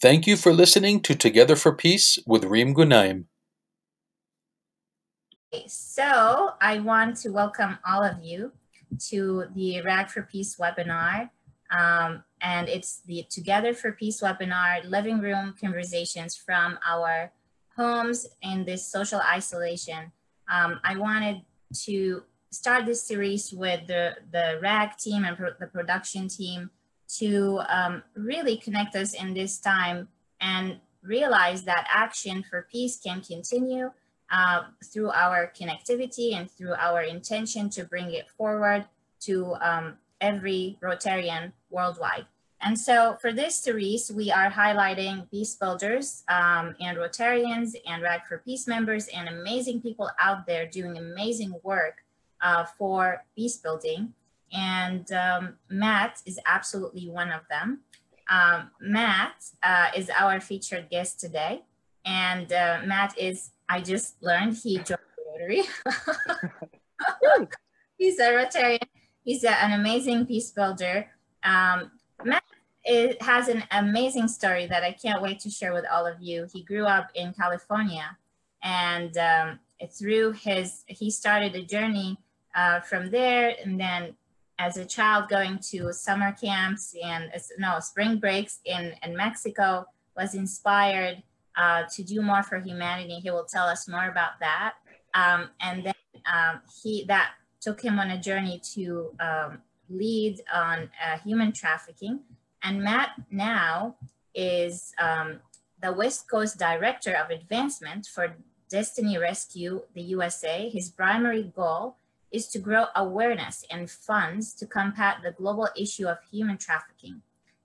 Thank you for listening to Together for Peace with Reem Ghunaim. So, I want to welcome all of you to the RAG for Peace webinar. Um, and it's the Together for Peace webinar, living room conversations from our homes in this social isolation. Um, I wanted to start this series with the, the RAG team and pro the production team to um, really connect us in this time and realize that action for peace can continue uh, through our connectivity and through our intention to bring it forward to um, every Rotarian worldwide. And so for this series, we are highlighting peace builders um, and Rotarians and RAG for Peace members and amazing people out there doing amazing work uh, for peace building. And um, Matt is absolutely one of them. Um, Matt uh, is our featured guest today. And uh, Matt is, I just learned he joined Rotary. He's a Rotarian. He's a, an amazing peace builder. Um, Matt it has an amazing story that I can't wait to share with all of you. He grew up in California and um, through his, he started a journey uh, from there and then as a child going to summer camps and no spring breaks in, in Mexico was inspired uh, to do more for humanity. He will tell us more about that. Um, and then um, he that took him on a journey to um, lead on uh, human trafficking and Matt now is um, the West Coast Director of Advancement for Destiny Rescue, the USA. His primary goal is to grow awareness and funds to combat the global issue of human trafficking,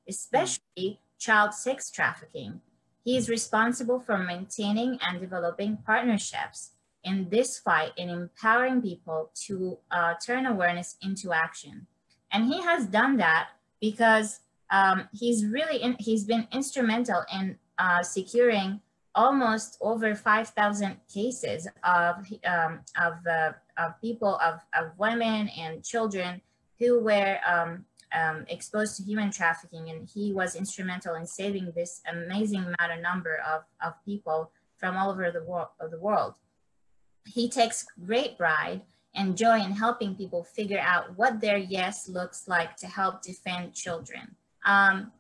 especially child sex trafficking. He is responsible for maintaining and developing partnerships in this fight and empowering people to uh, turn awareness into action. And he has done that because um, he's really in, he's been instrumental in uh, securing almost over 5,000 cases of, um, of, uh, of people, of, of women and children who were um, um, exposed to human trafficking. And he was instrumental in saving this amazing amount of number of, of people from all over the, wor- the world. He takes great pride and joy in helping people figure out what their yes looks like to help defend children. Um,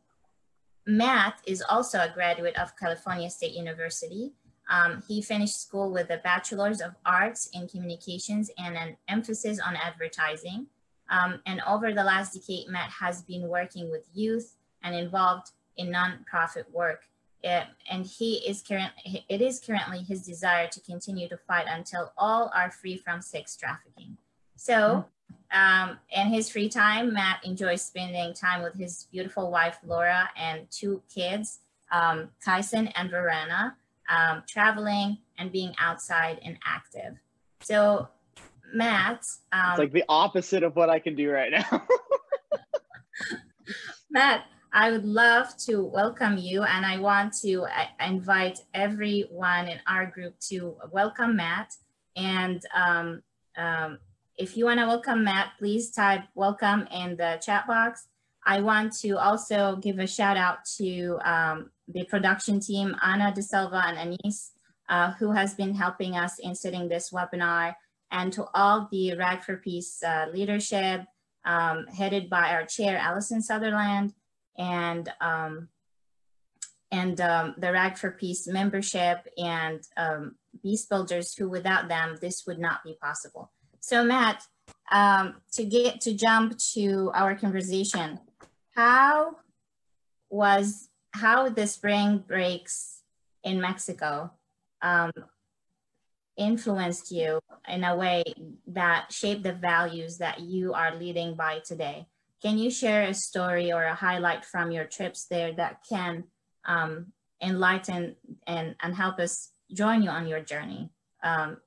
Matt is also a graduate of California State University. Um, he finished school with a Bachelor's of Arts in Communications and an emphasis on advertising. Um, and over the last decade, Matt has been working with youth and involved in nonprofit work. It, and he is currently, it is currently his desire to continue to fight until all are free from sex trafficking. So um, in his free time, Matt enjoys spending time with his beautiful wife, Laura, and two kids, um, Tyson and Verena, um, traveling and being outside and active. So, Matt. Um, it's like the opposite of what I can do right now. Matt, I would love to welcome you, and I want to uh, invite everyone in our group to welcome Matt. And um, um, if you want to welcome Matt, please type welcome in the chat box. I want to also give a shout out to um, the production team, Anna De Silva and Anis, uh, who has been helping us in setting this webinar, and to all the RAG for Peace uh, leadership, um, headed by our chair, Allison Sutherland, and um, and um, the RAG for Peace membership and um, Peace Builders, who without them, this would not be possible. So Matt, um, to get to jump to our conversation, how was how the spring breaks in Mexico um, influenced you in a way that shaped the values that you are leading by today? Can you share a story or a highlight from your trips there that can um, enlighten and, and help us join you on your journey um,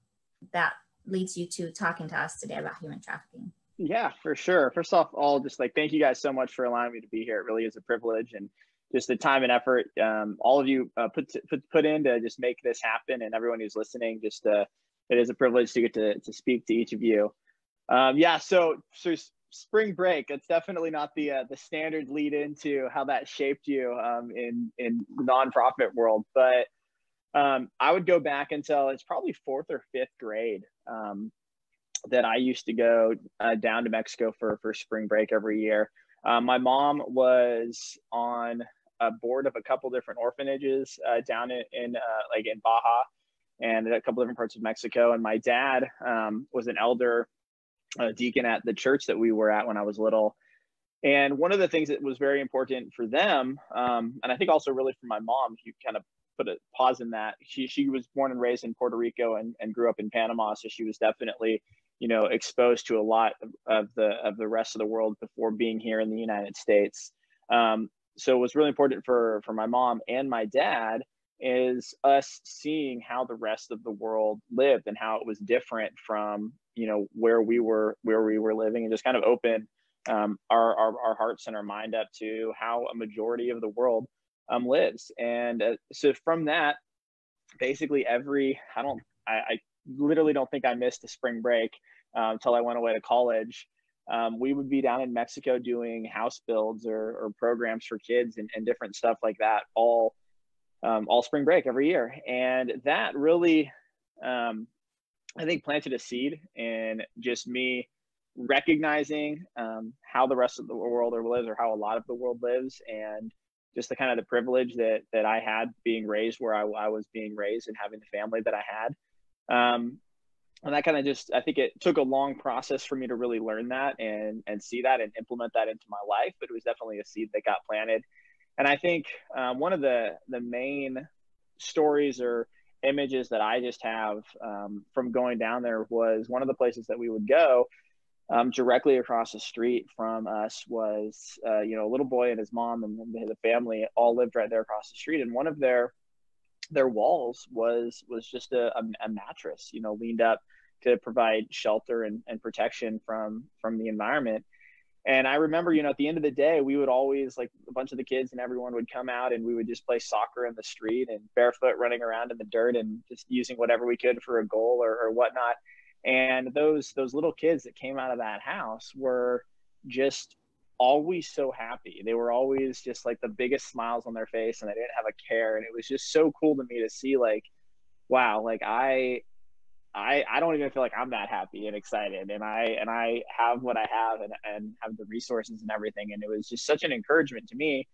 that leads you to talking to us today about human trafficking. Yeah, for sure. First off, all just like thank you guys so much for allowing me to be here. It really is a privilege and just the time and effort um, all of you uh, put, put put in to just make this happen, and everyone who's listening. Just uh, it is a privilege to get to to speak to each of you. Um, yeah, so so spring break. It's definitely not the uh, the standard lead into how that shaped you um, in in nonprofit world, but um, I would go back until it's probably fourth or fifth grade um, that I used to go uh, down to Mexico for for spring break every year. Um, my mom was on a board of a couple different orphanages uh, down in, in uh, like in Baja and a couple different parts of Mexico. And my dad um, was an elder uh, deacon at the church that we were at when I was little. And one of the things that was very important for them, um, and I think also really for my mom, you kind of put a pause in that. She she was born and raised in Puerto Rico and, and grew up in Panama, so she was definitely you know exposed to a lot of, of the of the rest of the world before being here in the United States. Um, so what's really important for for my mom and my dad is us seeing how the rest of the world lived and how it was different from you know where we were where we were living and just kind of open um, our, our, our hearts and our mind up to how a majority of the world um, lives. And uh, so from that basically every i don't I, I literally don't think i missed a spring break until i went away to college um, we would be down in mexico doing house builds or, or programs for kids and, and different stuff like that all um, all spring break every year. And that really, um, I think, planted a seed in just me recognizing um, how the rest of the world lives or how a lot of the world lives and just the kind of the privilege that that I had being raised where I, I was being raised and having the family that I had. Um, and that kind of just I think it took a long process for me to really learn that and and see that and implement that into my life, but it was definitely a seed that got planted. And I think um, one of the the main stories or images that I just have um, from going down there was one of the places that we would go um, directly across the street from us was uh, you know a little boy and his mom and the family all lived right there across the street. And one of their their walls was was just a, a, a mattress you know leaned up to provide shelter and, and protection from from the environment and I remember, you know, at the end of the day, we would always like a bunch of the kids and everyone would come out and we would just play soccer in the street and barefoot running around in the dirt and just using whatever we could for a goal or, or whatnot. And those those little kids that came out of that house were just always so happy. They were always just like the biggest smiles on their face and they didn't have a care. And it was just so cool to me to see like, wow, like I I, I don't even feel like I'm that happy and excited and I and I have what I have and, and have the resources and everything and it was just such an encouragement to me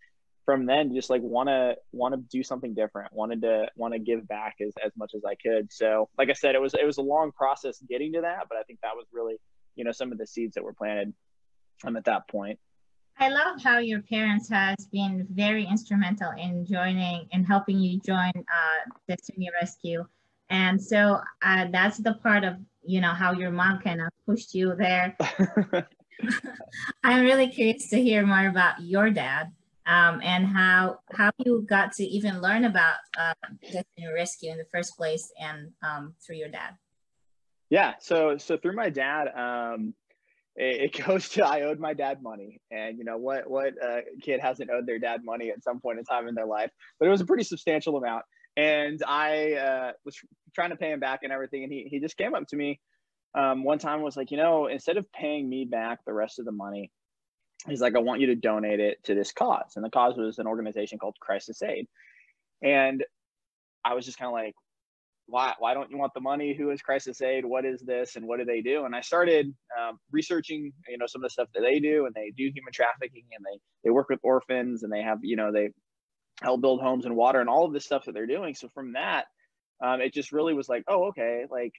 from then just like want to want to do something different wanted to want to give back as, as much as I could so like I said it was it was a long process getting to that but I think that was really you know some of the seeds that were planted um, at that point I love how your parents has been very instrumental in joining and helping you join uh, Destiny Rescue. And so uh, that's the part of you know how your mom kind of pushed you there. I'm really curious to hear more about your dad um, and how how you got to even learn about uh, Destiny Rescue in the first place and um, through your dad. Yeah so so through my dad um, it, goes to I owed my dad money, and you know what what uh, kid hasn't owed their dad money at some point in time in their life? But it was a pretty substantial amount, and I uh, was trying to pay him back and everything. And he, he just came up to me um, one time was like, you know, instead of paying me back the rest of the money, he's like, I want you to donate it to this cause. And the cause was an organization called Crisis Aid. And I was just kind of like, why, why don't you want the money? Who is Crisis Aid? What is this? And what do they do? And I started um, researching, you know, some of the stuff that they do and they do human trafficking and they, they work with orphans and they have, you know, they help build homes and water and all of this stuff that they're doing. So from that, um, it just really was like, oh, okay, like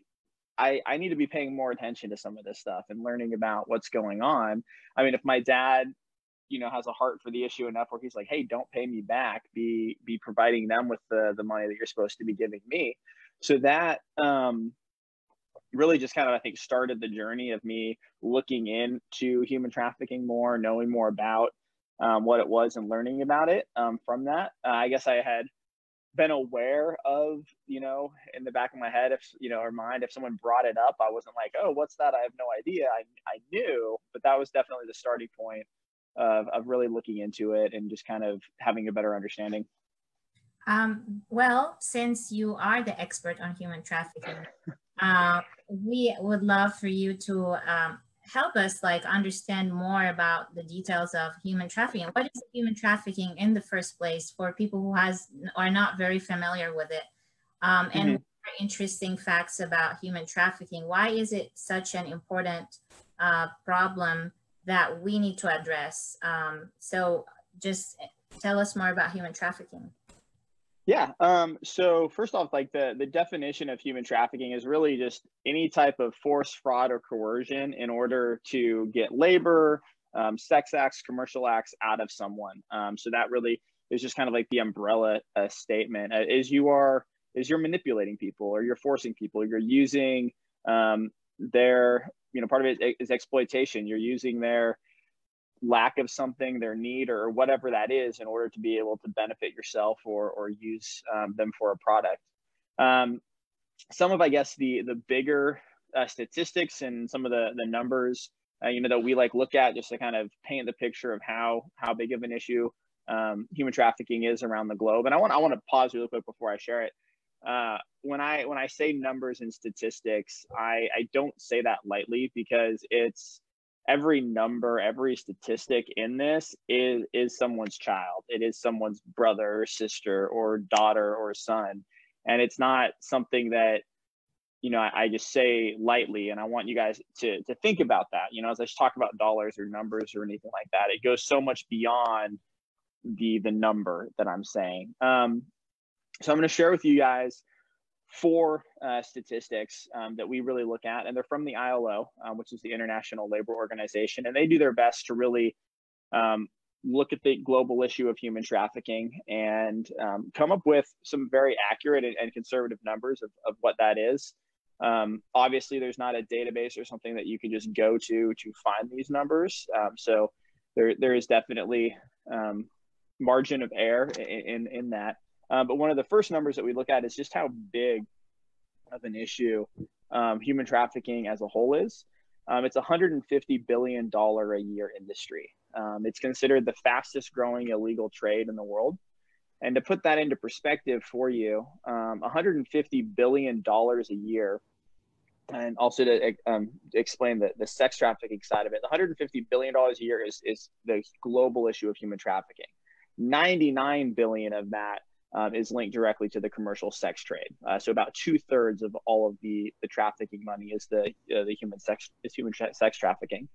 I, I need to be paying more attention to some of this stuff and learning about what's going on. I mean, if my dad, you know, has a heart for the issue enough where he's like, hey, don't pay me back, be be providing them with the the money that you're supposed to be giving me. So that um, really just kind of I think started the journey of me looking into human trafficking more, knowing more about um, what it was and learning about it um, from that. Uh, I guess I had been aware of, you know, in the back of my head, if, you know, or mind, if someone brought it up, I wasn't like, oh, what's that? I have no idea. I, I knew, but that was definitely the starting point of, of really looking into it and just kind of having a better understanding. Um, well, since you are the expert on human trafficking, uh, we would love for you to um, help us like understand more about the details of human trafficking. What is human trafficking in the first place for people who has are not very familiar with it? Um, and mm-hmm. interesting facts about human trafficking. Why is it such an important uh, problem that we need to address? Um, so just tell us more about human trafficking. Yeah. Um, so first off, like the the definition of human trafficking is really just any type of force, fraud, or coercion in order to get labor, um, sex acts, commercial acts out of someone. Um, so that really is just kind of like the umbrella uh, statement. Uh, is you are is you're manipulating people, or you're forcing people, you're using um, their you know part of it is exploitation. You're using their lack of something, their need, or whatever that is, in order to be able to benefit yourself or or use um, them for a product. Um, some of, I guess, the the bigger uh, statistics and some of the the numbers, uh, you know, that we like look at just to kind of paint the picture of how how big of an issue um, human trafficking is around the globe. And I want I want to pause real quick before I share it. Uh, when I when I say numbers and statistics, I I don't say that lightly because it's every number, every statistic in this is is someone's child. It is someone's brother or sister or daughter or son, and it's not something that you know I, I, just say lightly. And I want you guys to to think about that. You know, as I talk about dollars or numbers or anything like that, it goes so much beyond the the number that I'm saying. Um, so I'm going to share with you guys four uh, statistics um, that we really look at, and they're from the ILO, um, which is the International Labor Organization, and they do their best to really um, look at the global issue of human trafficking and um, come up with some very accurate and, and conservative numbers of, of what that is. Um, obviously, there's not a database or something that you can just go to to find these numbers. Um, so there, there is definitely margin of error in, in, in that. Uh, but one of the first numbers that we look at is just how big of an issue um, human trafficking as a whole is. Um, it's a $150 billion a year industry. Um, it's considered the fastest growing illegal trade in the world. And to put that into perspective for you, $150 um, a year, and also to um, explain the, the sex trafficking side of it, $150 billion a year is, is the global issue of human trafficking. 99 billion of that um, is linked directly to the commercial sex trade. Uh, so about two thirds of all of the the trafficking money is the uh, the human sex is human sex trafficking.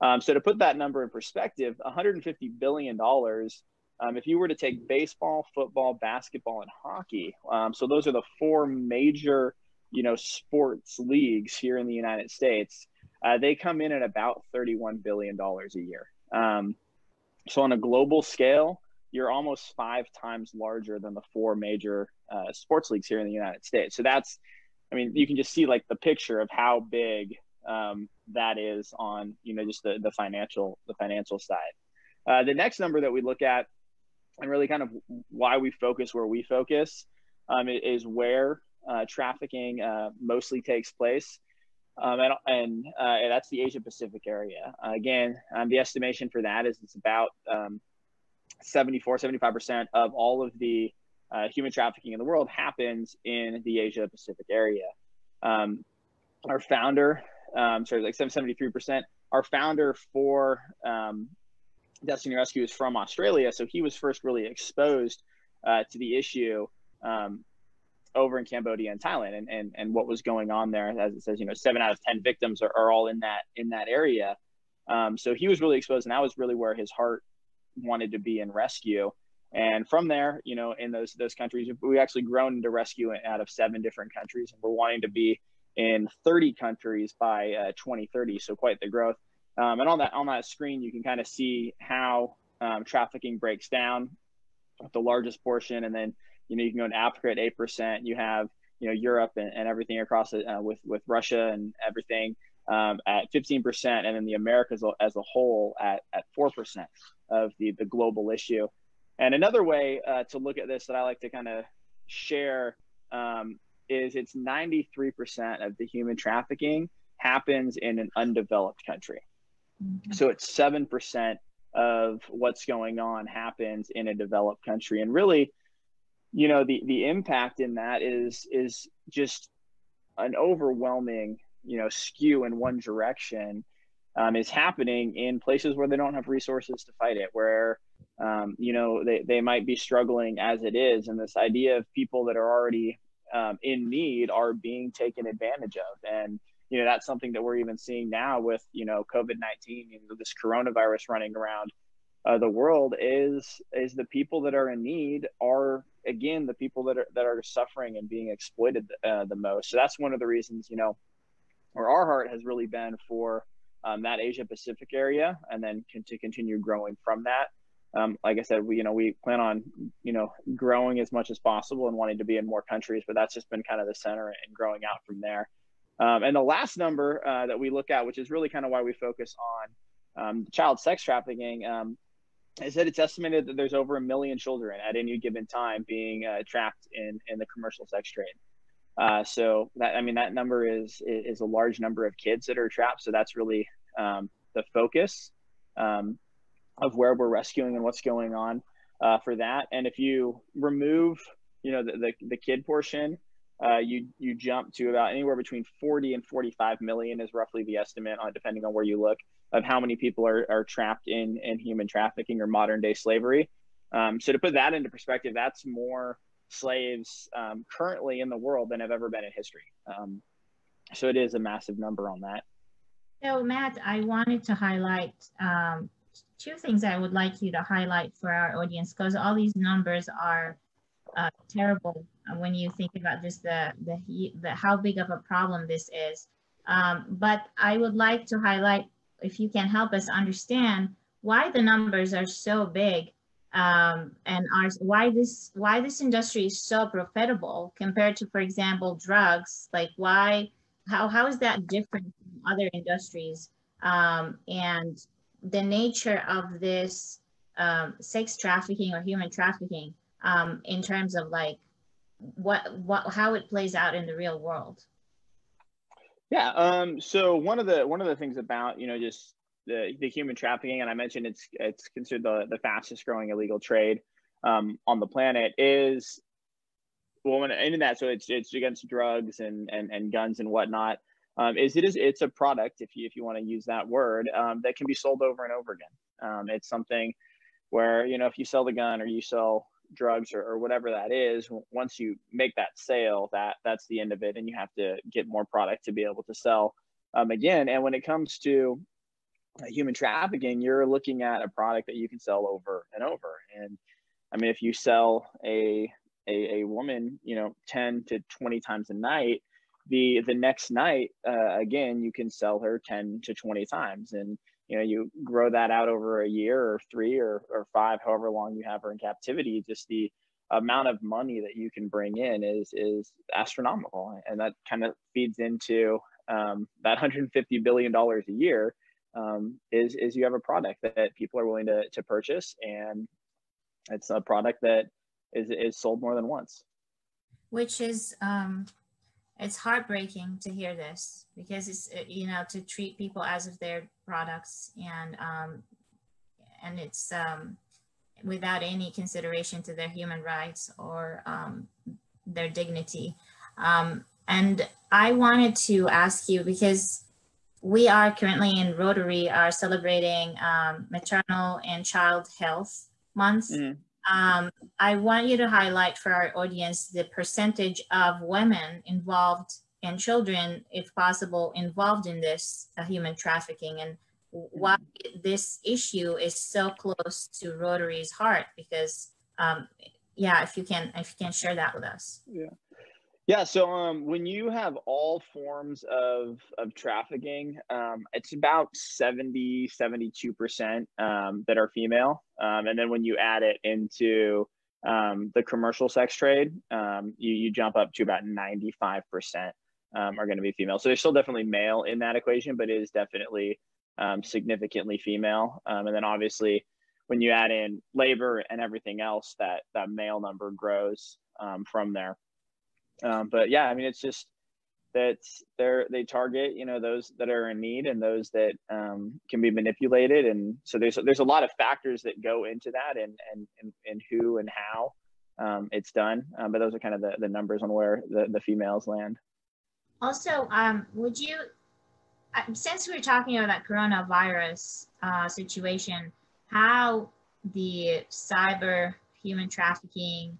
Um, so to put that number in perspective, 150 billion dollars. Um, if you were to take baseball, football, basketball, and hockey, um, so those are the four major, you know, sports leagues here in the United States. Uh, they come in at about 31 billion dollars a year. Um, so on a global scale, you're almost five times larger than the four major uh, sports leagues here in the United States. So that's, I mean, you can just see like the picture of how big um, that is on, you know, just the, the financial, the financial side. Uh, the next number that we look at and really kind of why we focus where we focus um, is where uh, trafficking uh, mostly takes place. Um, and, and, uh, that's the Asia Pacific area. again, um, the estimation for that is it's about um, 74, 75% of all of the uh, human trafficking in the world happens in the Asia Pacific area. Um, our founder, um, sorry, like 73%, our founder for um, Destiny Rescue is from Australia. So he was first really exposed uh, to the issue um, over in Cambodia and Thailand and, and, and what was going on there. As it says, you know, seven out of 10 victims are, are all in that, in that area. Um, so he was really exposed and that was really where his heart wanted to be in rescue. And from there, you know, in those those countries, we actually grown into rescue out of seven different countries, and we're wanting to be in 30 countries by uh, 2030. So quite the growth. Um, and on that on that screen, you can kind of see how um, trafficking breaks down the largest portion, and then you know you can go to Africa at eight percent. You have you know Europe and, and everything across it uh, with with Russia and everything um, at 15%, and then the Americas as a whole at, at 4% of the, the global issue. And another way uh, to look at this that I like to kind of share um, is it's 93% of the human trafficking happens in an undeveloped country. Mm-hmm. So it's 7% of what's going on happens in a developed country. And really, you know, the, the impact in that is, is just an overwhelming you know skew in one direction um, is happening in places where they don't have resources to fight it, where um, you know they, they might be struggling as it is, and this idea of people that are already um, in need are being taken advantage of, and you know that's something that we're even seeing now with you know COVID nineteen, you know, this coronavirus running around uh, the world is is the people that are in need are again the people that are that are suffering and being exploited uh, the most. So that's one of the reasons you know where our heart has really been for um, that Asia Pacific area, and then can, to continue growing from that. Um, like I said, we you know we plan on you know growing as much as possible and wanting to be in more countries, but that's just been kind of the center and growing out from there. Um, and the last number uh, that we look at, which is really kind of why we focus on um, child sex trafficking, um, is that it's estimated that there's over a million children at any given time being uh, trapped in in the commercial sex trade. Uh, so that I mean that number is is a large number of kids that are trapped. So that's really um, the focus um, of where we're rescuing and what's going on uh, for that. And if you remove, you know, the the, the kid portion, uh, you you jump to about anywhere between 40 and 45 million is roughly the estimate on depending on where you look of how many people are, are trapped in in human trafficking or modern day slavery. Um, so to put that into perspective, that's more slaves um, currently in the world than have ever been in history. Um, so it is a massive number on that. So Matt, I wanted to highlight um, two things I would like you to highlight for our audience because all these numbers are uh, terrible when you think about just the, the, the how big of a problem this is. Um, but I would like to highlight, if you can help us understand why the numbers are so big um, and are, why this why this industry is so profitable compared to, for example, drugs. Like why how how is that different from other industries? Um, and the nature of this um, sex trafficking or human trafficking um, in terms of like what what how it plays out in the real world. Yeah. Um, so one of the one of the things about you know just the, the human trafficking, and I mentioned it's it's considered the, the fastest growing illegal trade um, on the planet is well when in that so it's it's against drugs and and, and guns and whatnot. Um, is it is it's a product if you if you want to use that word um, that can be sold over and over again. Um, it's something where you know if you sell the gun or you sell drugs or, or whatever that is once you make that sale that that's the end of it and you have to get more product to be able to sell um, again and when it comes to human trafficking, you're looking at a product that you can sell over and over. And I mean, if you sell a a, a woman, you know, 10 to 20 times a night, the the next night, uh, again, you can sell her 10 to 20 times. And you know, you grow that out over a year or three or, or five, however long you have her in captivity, just the amount of money that you can bring in is is astronomical. And that kind of feeds into um, that 150 billion dollars a year um, is is you have a product that people are willing to to purchase, and it's a product that is is sold more than once. Which is um, it's heartbreaking to hear this because it's you know to treat people as if they're products and um, and it's um, without any consideration to their human rights or um, their dignity. Um, and I wanted to ask you because we are currently in Rotary are celebrating um, maternal and child health month. Mm. Um, I want you to highlight for our audience the percentage of women involved and children, if possible, involved in this uh, human trafficking and why this issue is so close to Rotary's heart because um, yeah, if you can if you can share that with us. Yeah. Yeah, so um, when you have all forms of, of trafficking, um, it's about 70, 72% um, that are female. Um, and then when you add it into um, the commercial sex trade, um, you, you jump up to about 95% are going to be female. So there's still definitely male in that equation, but it is definitely significantly female. and then obviously, when you add in labor and everything else, that, that male number grows from there. Um, but yeah, I mean, it's just that they're they target you know those that are in need and those that um, can be manipulated, and so there's there's a lot of factors that go into that, and and and, and who and how um, it's done. Um, but those are kind of the, the numbers on where the, the females land. Also, um, would you uh, since we're talking about that coronavirus uh, situation, how the cyber human trafficking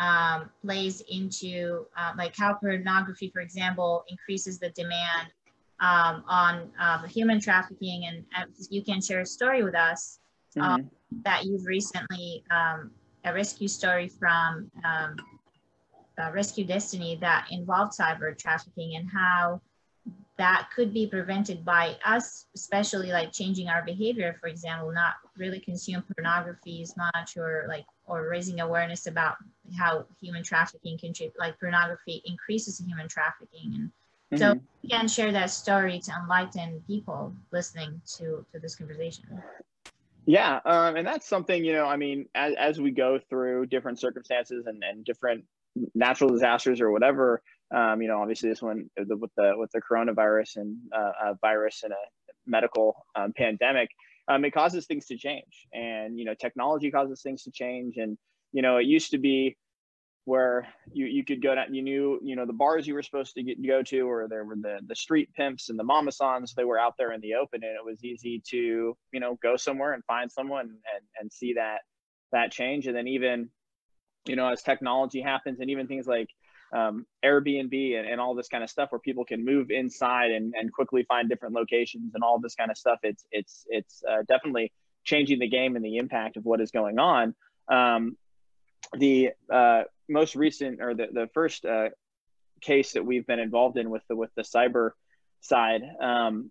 um, plays into uh, like how pornography, for example, increases the demand um, on uh, human trafficking. And uh, you can share a story with us um, mm-hmm. that you've recently, um, a rescue story from um, uh, Rescue Destiny that involved cyber trafficking and how that could be prevented by us, especially like changing our behavior, for example, not really consume pornography as much or like, or raising awareness about how human trafficking contribute, like pornography increases human trafficking. And mm-hmm. so you can share that story to enlighten people listening to, to this conversation. Yeah, um, and that's something you know. I mean, as, as we go through different circumstances and, and different natural disasters or whatever, um, you know, obviously this one with the with the coronavirus and uh, a virus and a medical um, pandemic, um, it causes things to change, and you know, technology causes things to change, and you know, it used to be where you, you could go down, you knew, you know, the bars you were supposed to get, go to, or there were the, the street pimps and the mamasans, they were out there in the open. And it was easy to, you know, go somewhere and find someone and, and see that, that change. And then even, you know, as technology happens and even things like um, Airbnb and, and all this kind of stuff where people can move inside and, and quickly find different locations and all this kind of stuff. It's, it's, it's uh, definitely changing the game and the impact of what is going on. Um, the uh, most recent or the, the first uh, case that we've been involved in with the, with the cyber side um,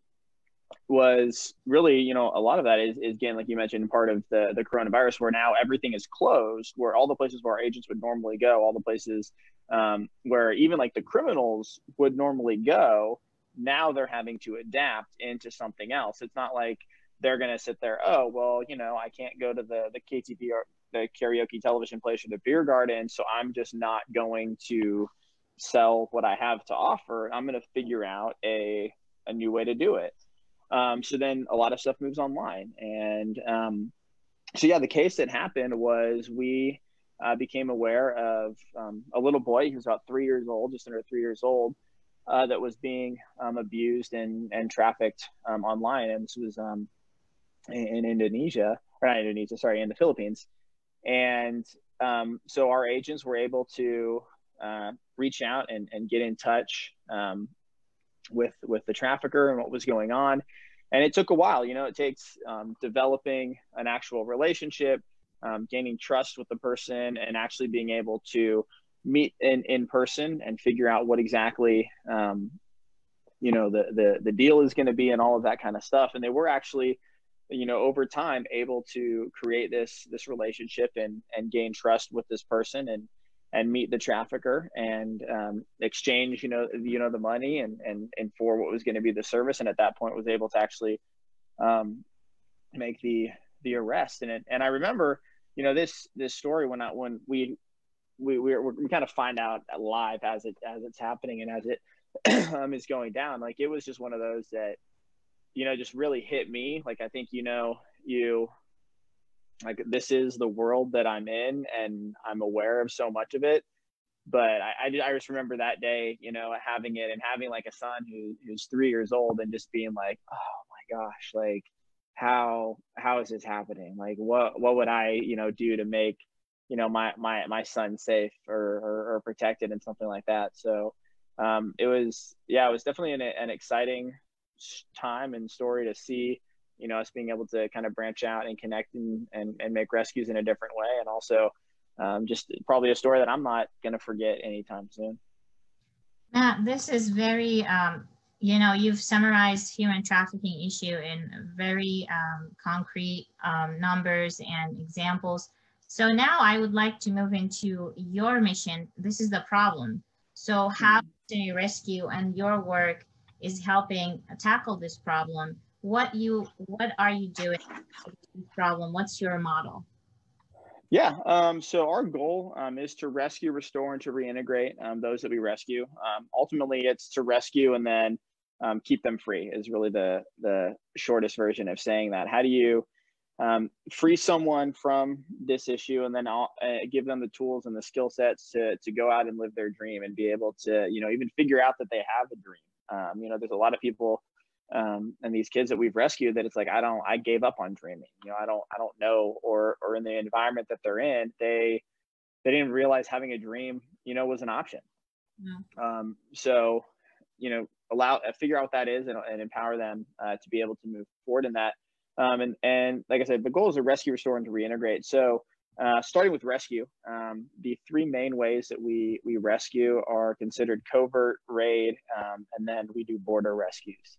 was really, you know, a lot of that is, is again, like you mentioned, part of the, the coronavirus where now everything is closed, where all the places where our agents would normally go, all the places um, where even like the criminals would normally go, now they're having to adapt into something else. It's not like they're going to sit there, oh, well, you know, I can't go to the, the KTP or the karaoke television place or the beer garden. So I'm just not going to sell what I have to offer. I'm going to figure out a, a new way to do it. Um, so then a lot of stuff moves online. And um, so, yeah, the case that happened was we uh, became aware of um, a little boy who's about three years old, just under three years old, uh, that was being um, abused and, and trafficked um, online. And this was um, in, in, Indonesia, or not Indonesia, sorry, in the Philippines. And um, so our agents were able to uh, reach out and, and get in touch um, with with the trafficker and what was going on. And it took a while. You know, it takes developing an actual relationship, um, gaining trust with the person, and actually being able to meet in, in person and figure out what exactly um, you know the the the deal is going to be and all of that kind of stuff. And they were actually you know over time able to create this this relationship and and gain trust with this person and and meet the trafficker and um, exchange you know you know the money and and and for what was going to be the service and at that point was able to actually um, make the the arrest and it and I remember you know this this story when I when we we we, we kind of find out live as it as it's happening and as it um, is going down like it was just one of those that you know, just really hit me. Like, I think, you know, you like this is the world that I'm in and I'm aware of so much of it. But I, I, I just remember that day, you know, having it and having like a son who, who's three years old and just being like, oh my gosh, like how, how is this happening? Like what, what would I, you know, do to make, you know, my, my, my son safe or, or, or protected and something like that. So um, it was, yeah, it was definitely an, an exciting time and story to see you know us being able to kind of branch out and connect and, and, and make rescues in a different way and also um, just probably a story that i'm not going to forget anytime soon Matt, this is very um, you know you've summarized human trafficking issue in very um, concrete um, numbers and examples so now i would like to move into your mission this is the problem so how do you rescue and your work is helping tackle this problem. What you what are you doing this problem? What's your model? Yeah, um, so our goal um, is to rescue, restore, and to reintegrate um, those that we rescue. Um, ultimately, it's to rescue and then um, keep them free. Is really the the shortest version of saying that. How do you um, free someone from this issue and then uh, give them the tools and the skill sets to to go out and live their dream and be able to you know even figure out that they have a dream um, you know, there's a lot of people um, and these kids that we've rescued that it's like I don't I gave up on dreaming. You know, I don't I don't know or or in the environment that they're in, they they didn't realize having a dream, you know, was an option. Yeah. Um, so, you know, allow uh, figure out what that is and, and empower them uh, to be able to move forward in that. Um, and and like I said, the goal is to rescue, restore, and to reintegrate. So uh, starting with rescue, um, the three main ways that we we rescue are considered covert, raid, um, and then we do border rescues.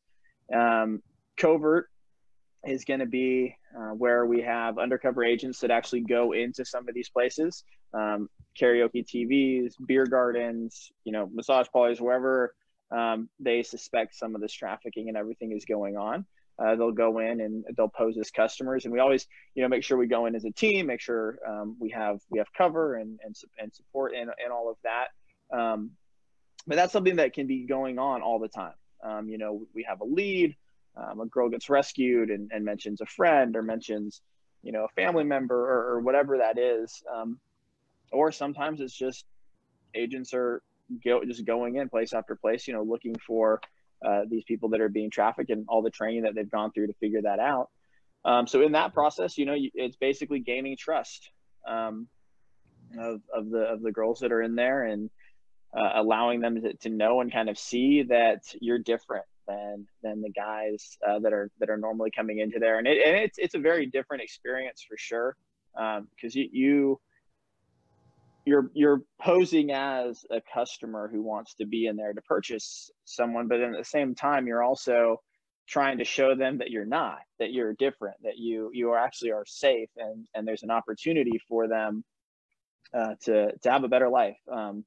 Um, covert is going to be uh, where we have undercover agents that actually go into some of these places, um, karaoke TVs, beer gardens, you know, massage parlors, wherever um, they suspect some of this trafficking and everything is going on. Uh, they'll go in and they'll pose as customers, and we always, you know, make sure we go in as a team, make sure um, we have we have cover and and, and support and, and all of that. Um, but that's something that can be going on all the time. Um, you know, we have a lead, um, a girl gets rescued and, and, mentions a friend or mentions, you know, a family member or, or whatever that is. Um, or sometimes it's just agents are go, just going in place after place, you know, looking for uh, these people that are being trafficked and all the training that they've gone through to figure that out. Um, so in that process, you know, it's basically gaining trust um, of, of the of the girls that are in there and uh, allowing them to, to know and kind of see that you're different than than the guys uh, that are that are normally coming into there and, it, and it's it's a very different experience for sure because um, you, you you're you're posing as a customer who wants to be in there to purchase someone but at the same time you're also trying to show them that you're not that you're different that you you are actually are safe and and there's an opportunity for them uh, to to have a better life um,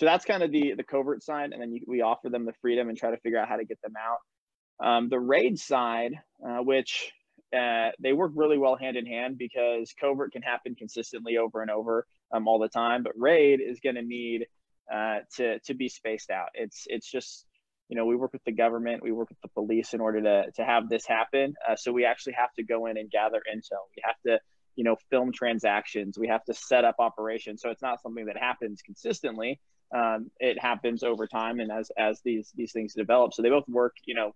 so that's kind of the the covert side, and then you, we offer them the freedom and try to figure out how to get them out. Um, the raid side, uh, which uh, they work really well hand in hand because covert can happen consistently over and over um, all the time, but raid is going to need uh, to to be spaced out. It's it's just you know we work with the government, we work with the police in order to to have this happen. Uh, so we actually have to go in and gather intel. We have to you know film transactions. We have to set up operations. So it's not something that happens consistently um, it happens over time and as as these these things develop. So they both work, you know,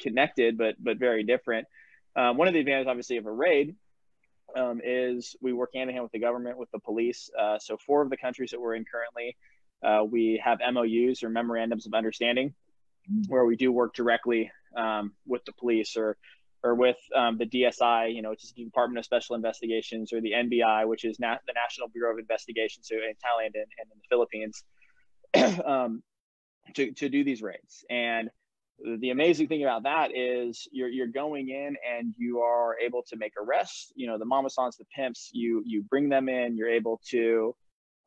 connected but but very different. Um, one of the advantages, obviously, of a raid um, is we work hand in hand with the government, with the police. Uh, so four of the countries that we're in currently, uh, we have MOUs or memorandums of understanding, where we do work directly um, with the police or or with um, the DSI, you know, which is the Department of Special Investigations, or the NBI, which is na- the National Bureau of Investigation, so in Thailand and, and in the Philippines. um, to, to do these raids. And the amazing thing about that is you're, you're going in and you are able to make arrests. You know, the mama the pimps, you, you bring them in, you're able to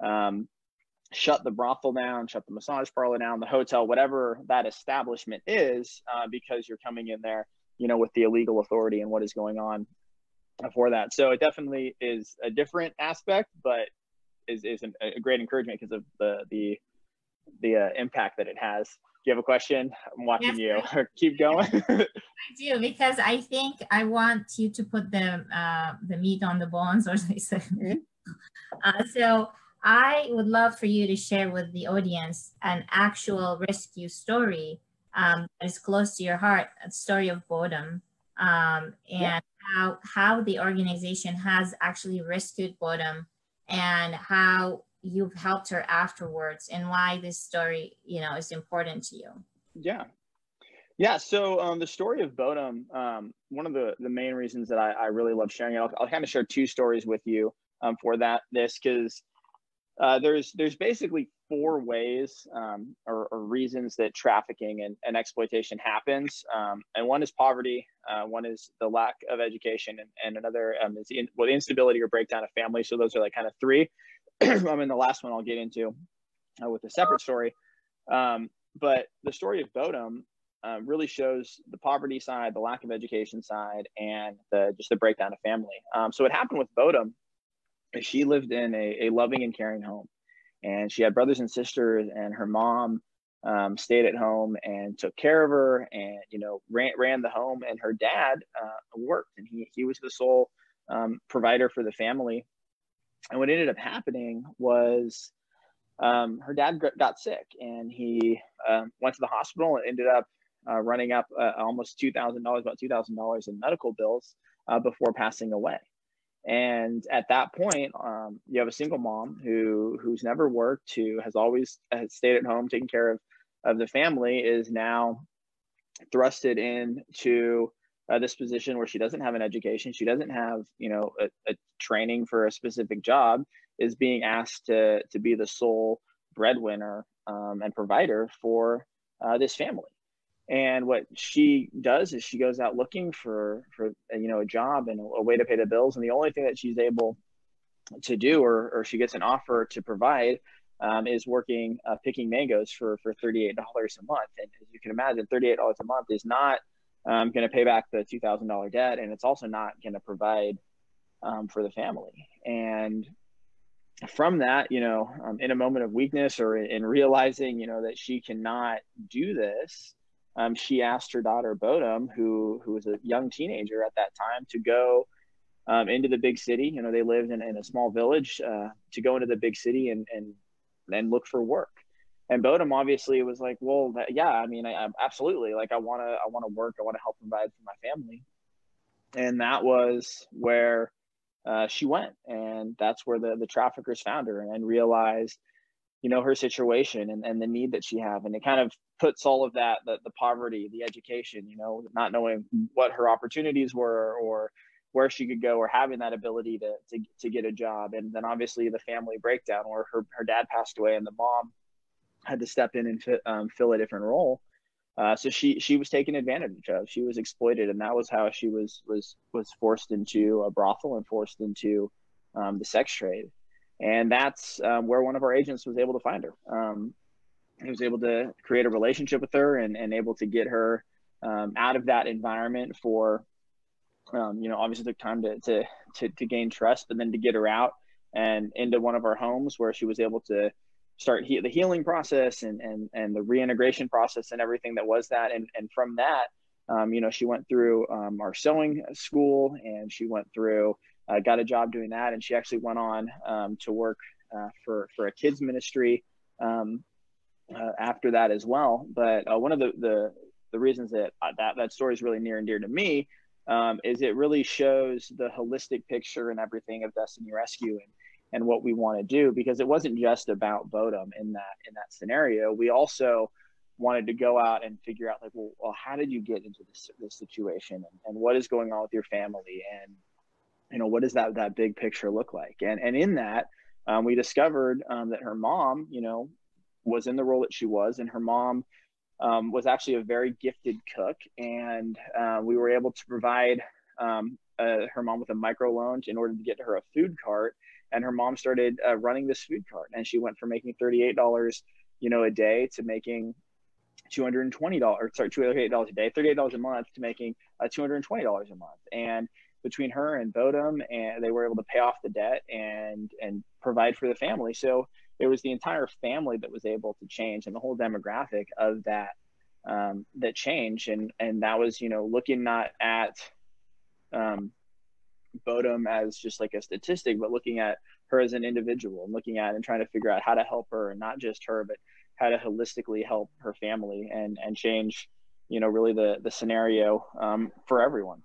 um, shut the brothel down, shut the massage parlor down, the hotel, whatever that establishment is, uh, because you're coming in there, you know, with the illegal authority and what is going on for that. So it definitely is a different aspect, but is, is a great encouragement because of the, the the uh, impact that it has. You have a question? I'm watching yes, you. Keep going. I do because I think I want you to put the uh, the meat on the bones, or they say. Mm-hmm. Uh, so I would love for you to share with the audience an actual rescue story um, that is close to your heart, a story of Bodum, um, and yeah. how how the organization has actually rescued Bodum, and how you've helped her afterwards and why this story you know is important to you. Yeah. Yeah so um, the story of bodum um, one of the the main reasons that i, I really love sharing it i'll, I'll kind of share two stories with you um, for that this because uh, there's there's basically four ways um, or, or, reasons that trafficking and, and exploitation happens. Um, and one is poverty uh, one is the lack of education and, and another um, is in, well, instability or breakdown of family. So those are like kind of three I mean, the last one I'll get into uh, with a separate story. Um, but the story of Bodum uh, really shows the poverty side, the lack of education side, and the just the breakdown of family. Um, so what happened with Bodum is she lived in a, a, loving and caring home, and she had brothers and sisters, and her mom um, stayed at home and took care of her, and you know ran ran the home, and her dad uh, worked, and he he was the sole um, provider for the family and what ended up happening was um, her dad got sick and he um, went to the hospital and ended up uh, running up uh, almost two thousand dollars, about two thousand dollars in medical bills uh, before passing away. And at that point, um, you have a single mom who who's never worked, who has always has stayed at home taking care of of the family, is now thrusted into uh, this position where she doesn't have an education, she doesn't have you know a, a training for a specific job, is being asked to to be the sole breadwinner um, and provider for uh, this family. And what she does is she goes out looking for for you know a job and a, way to pay the bills. And the only thing that she's able to do or, or she gets an offer to provide um, is working uh, picking mangoes for for $38 a month. And as you can imagine $38 a month is not um, going to pay back the $2000 debt and it's also not going to provide um, for the family and from that you know um, in a moment of weakness or in realizing you know that she cannot do this um, she asked her daughter Bodum, who who was a young teenager at that time, to go um, into the big city. You know, they lived in, in a small village uh, to go into the big city and and and look for work. And Bodum obviously was like, well, that, yeah, I mean, I, I absolutely like I want to I want to work. I want to help provide for my family. And that was where uh, she went, and that's where the the traffickers found her and realized you know her situation and, and the need that she have and it kind of puts all of that the, the poverty the education you know not knowing what her opportunities were or where she could go or having that ability to, to, to get a job and then obviously the family breakdown where her, her dad passed away and the mom had to step in and um, fill a different role. Uh, so she she was taken advantage of. She was exploited and that was how she was was was forced into a brothel and forced into um, the sex trade. And that's um, where one of our agents was able to find her. Um, he was able to create a relationship with her and, and able to get her um, out of that environment for, um, you know, obviously took time to, to, to, to, gain trust, but then to get her out and into one of our homes where she was able to start he- the healing process and, and, and the reintegration process and everything that was that. And, and from that, um, you know, she went through um, our sewing school and she went through uh, got a job doing that, and she actually went on um, to work uh, for for a kids ministry um, uh, after that as well. But uh, one of the, the the reasons that uh, that that story is really near and dear to me um, is it really shows the holistic picture and everything of Destiny Rescue and and what we want to do because it wasn't just about Bodum in that in that scenario. We also wanted to go out and figure out like well, well how did you get into this this situation and, and what is going on with your family and you know what does that that big picture look like and and in that um, we discovered um, that her mom you know was in the role that she was and her mom um, was actually a very gifted cook and uh, we were able to provide um, uh, her mom with a micro loan in order to get her a food cart and her mom started uh, running this food cart and she went from making $38 you know a day to making $220 sorry $208 a day $38 a month to making uh, $220 a month and between her and Bodum, and they were able to pay off the debt and and provide for the family. So it was the entire family that was able to change, and the whole demographic of that um, that change, and and that was you know looking not at um, Bodum as just like a statistic, but looking at her as an individual, and looking at and trying to figure out how to help her, and not just her, but how to holistically help her family and and change, you know, really the the scenario um, for everyone.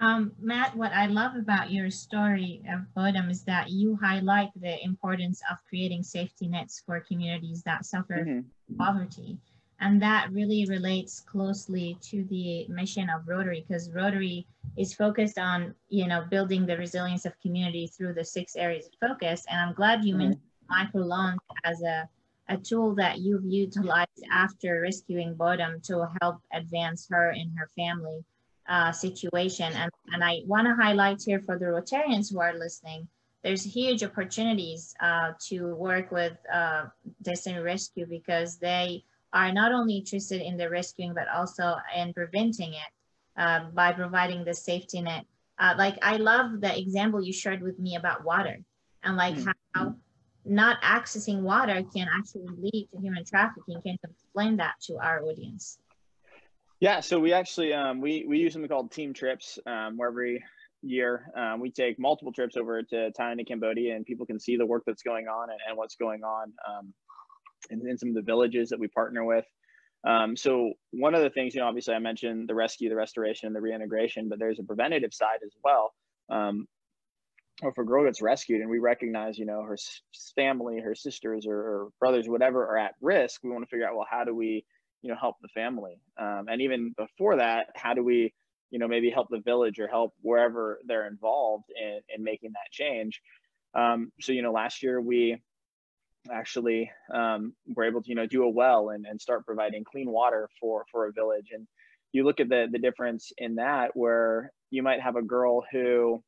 Um, Matt, what I love about your story of Bodum is that you highlight the importance of creating safety nets for communities that suffer mm-hmm. poverty. And that really relates closely to the mission of Rotary because Rotary is focused on, you know, building the resilience of community through the six areas of focus. And I'm glad you mm-hmm. mentioned microloans as a, a tool that you've utilized after rescuing Bodum to help advance her and her family uh, situation. And, and I want to highlight here for the Rotarians who are listening, there's huge opportunities uh, to work with uh, Destiny Rescue because they are not only interested in the rescuing, but also in preventing it uh, by providing the safety net. Uh, like I love the example you shared with me about water and like mm-hmm. how not accessing water can actually lead to human trafficking. Can you explain that to our audience? Yeah, so we actually um, we we use something called team trips, um, where every year um, we take multiple trips over to Thailand and Cambodia, and people can see the work that's going on and, and what's going on in, some of the villages that we partner with. Um, so one of the things, you know, obviously I mentioned the rescue, the restoration, and the reintegration, but there's a preventative side as well. Um, if a girl gets rescued and we recognize, you know, her family, her sisters or, or, brothers, whatever, are at risk, we want to figure out, well, how do we, you know, help the family? Um, and even before that, how do we, you know, maybe help the village or help wherever they're involved in, in making that change? Um, so, you know, last year we actually um, were able to, you know, do a well and, and start providing clean water for, for a village. And you look at the, the difference in that where you might have a girl who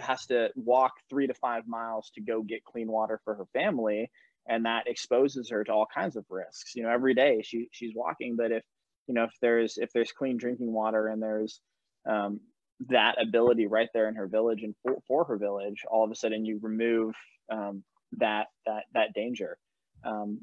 has to walk three to five miles to go get clean water for her family. And that exposes her to all kinds of risks. You know, every day she, she's walking, but if, you know, if there's, if there's clean drinking water and there's, um, that ability right there in her village and for, for her village all of a sudden you remove um, that that that danger. Um,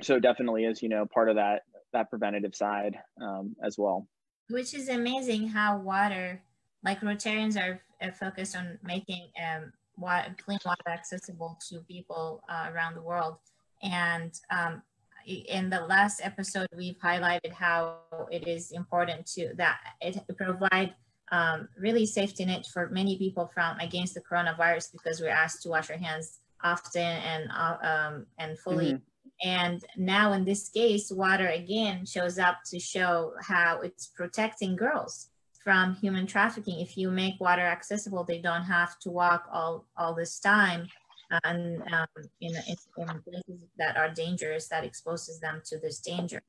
so definitely is you know part of that that preventative side um, as well. Which is amazing how water like rotarians are, are focused on making um, water, clean water accessible to people uh, around the world. And um, in the last episode we've highlighted how it is important to that it provide um, really safety net for many people from against the coronavirus because we're asked to wash our hands often and uh, um, and fully. Mm-hmm. And now in this case, water again shows up to show how it's protecting girls from human trafficking. If you make water accessible, they don't have to walk all all this time and um, in, in, places that are dangerous that exposes them to this danger.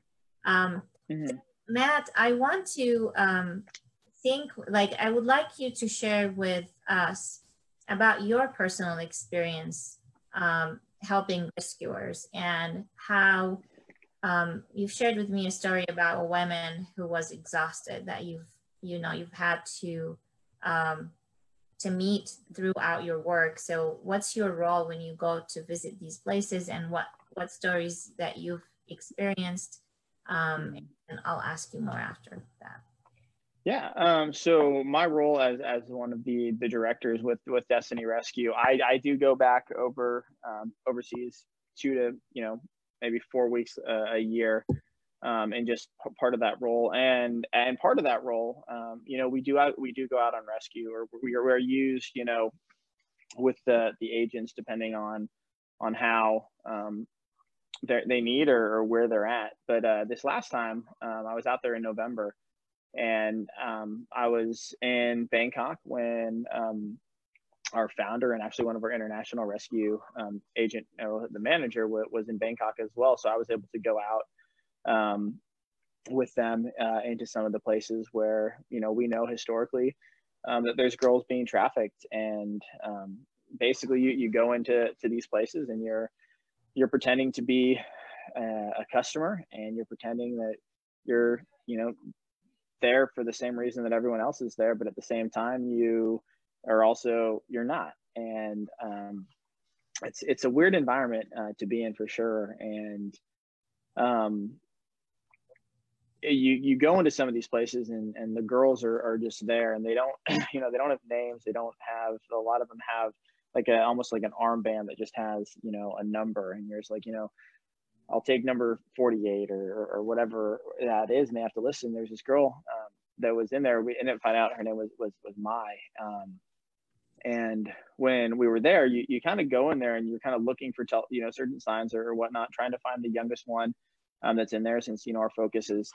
Um, mm-hmm. Matt, I want to um, think like I would like you to share with us about your personal experience um, helping rescuers and how um, you've shared with me a story about a woman who was exhausted that you've you know you've had to um, to meet throughout your work. So what's your role when you go to visit these places and what what stories that you've experienced? Um, and i'll ask you more after that yeah. Um, so my role as, as one of the, the directors with, with Destiny Rescue, I, I do go back over um, overseas two to, you know, maybe four weeks a year um, and just p- part of that role. And, and part of that role, um, you know, we do out, we do go out on rescue or we are, we're used, you know, with the, the agents, depending on, on how um, they need or, or, where they're at. But uh, this last time um, I was out there in November and um, I was in Bangkok when um, our founder and actually one of our international rescue um, agent, uh, the manager, w- was in Bangkok as well. So I was able to go out um, with them uh, into some of the places where you know we know historically um, that there's girls being trafficked, and um, basically you, you go into to these places and you're you're pretending to be a, a customer and you're pretending that you're you know there for the same reason that everyone else is there, but at the same time, you are also you're not, and um, it's it's a weird environment uh, to be in for sure. And um, you you go into some of these places, and and the girls are are just there, and they don't you know they don't have names, they don't have a lot of them have like a almost like an armband that just has you know a number, and you're just like you know I'll take number 48 or, or, whatever that is. And they have to listen. There's this girl um, that was in there. We ended up finding out her name was, was, was Mai. Um, and when we were there, you, you kind of go in there and you're kind of looking for, tel- you know, certain signs or, or, whatnot, trying to find the youngest one um, that's in there since, you know, our focus is,